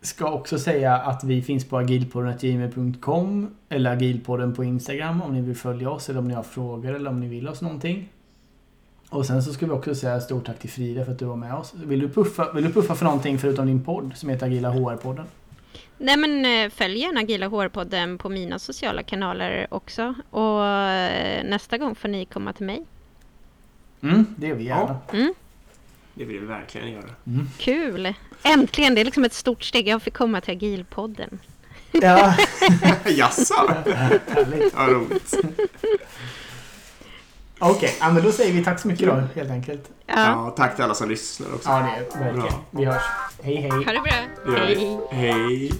ska också säga att vi finns på agilpodden.gmail.com eller agilpodden på Instagram om ni vill följa oss eller om ni har frågor eller om ni vill oss någonting. Och sen så ska vi också säga stort tack till Frida för att du var med oss. Vill du puffa, vill du puffa för någonting förutom din podd som heter Agila HR-podden? Nej men eh, följ gärna Agila HR-podden på mina sociala kanaler också. Och eh, nästa gång får ni komma till mig. Mm, det gör vi gärna. Mm, Det vill vi verkligen göra. kul! Äntligen! Det är liksom ett stort steg. Jag fick komma till Agilpodden. Ja, Jaså? härligt. Vad roligt. Okej, ja, men då säger vi tack så mycket då helt enkelt. Ja, Ja, tack till alla som lyssnar också. Ja, det är verkligen. Bra. Vi hörs. Hej hej. ha det bra! Det vi. Hej.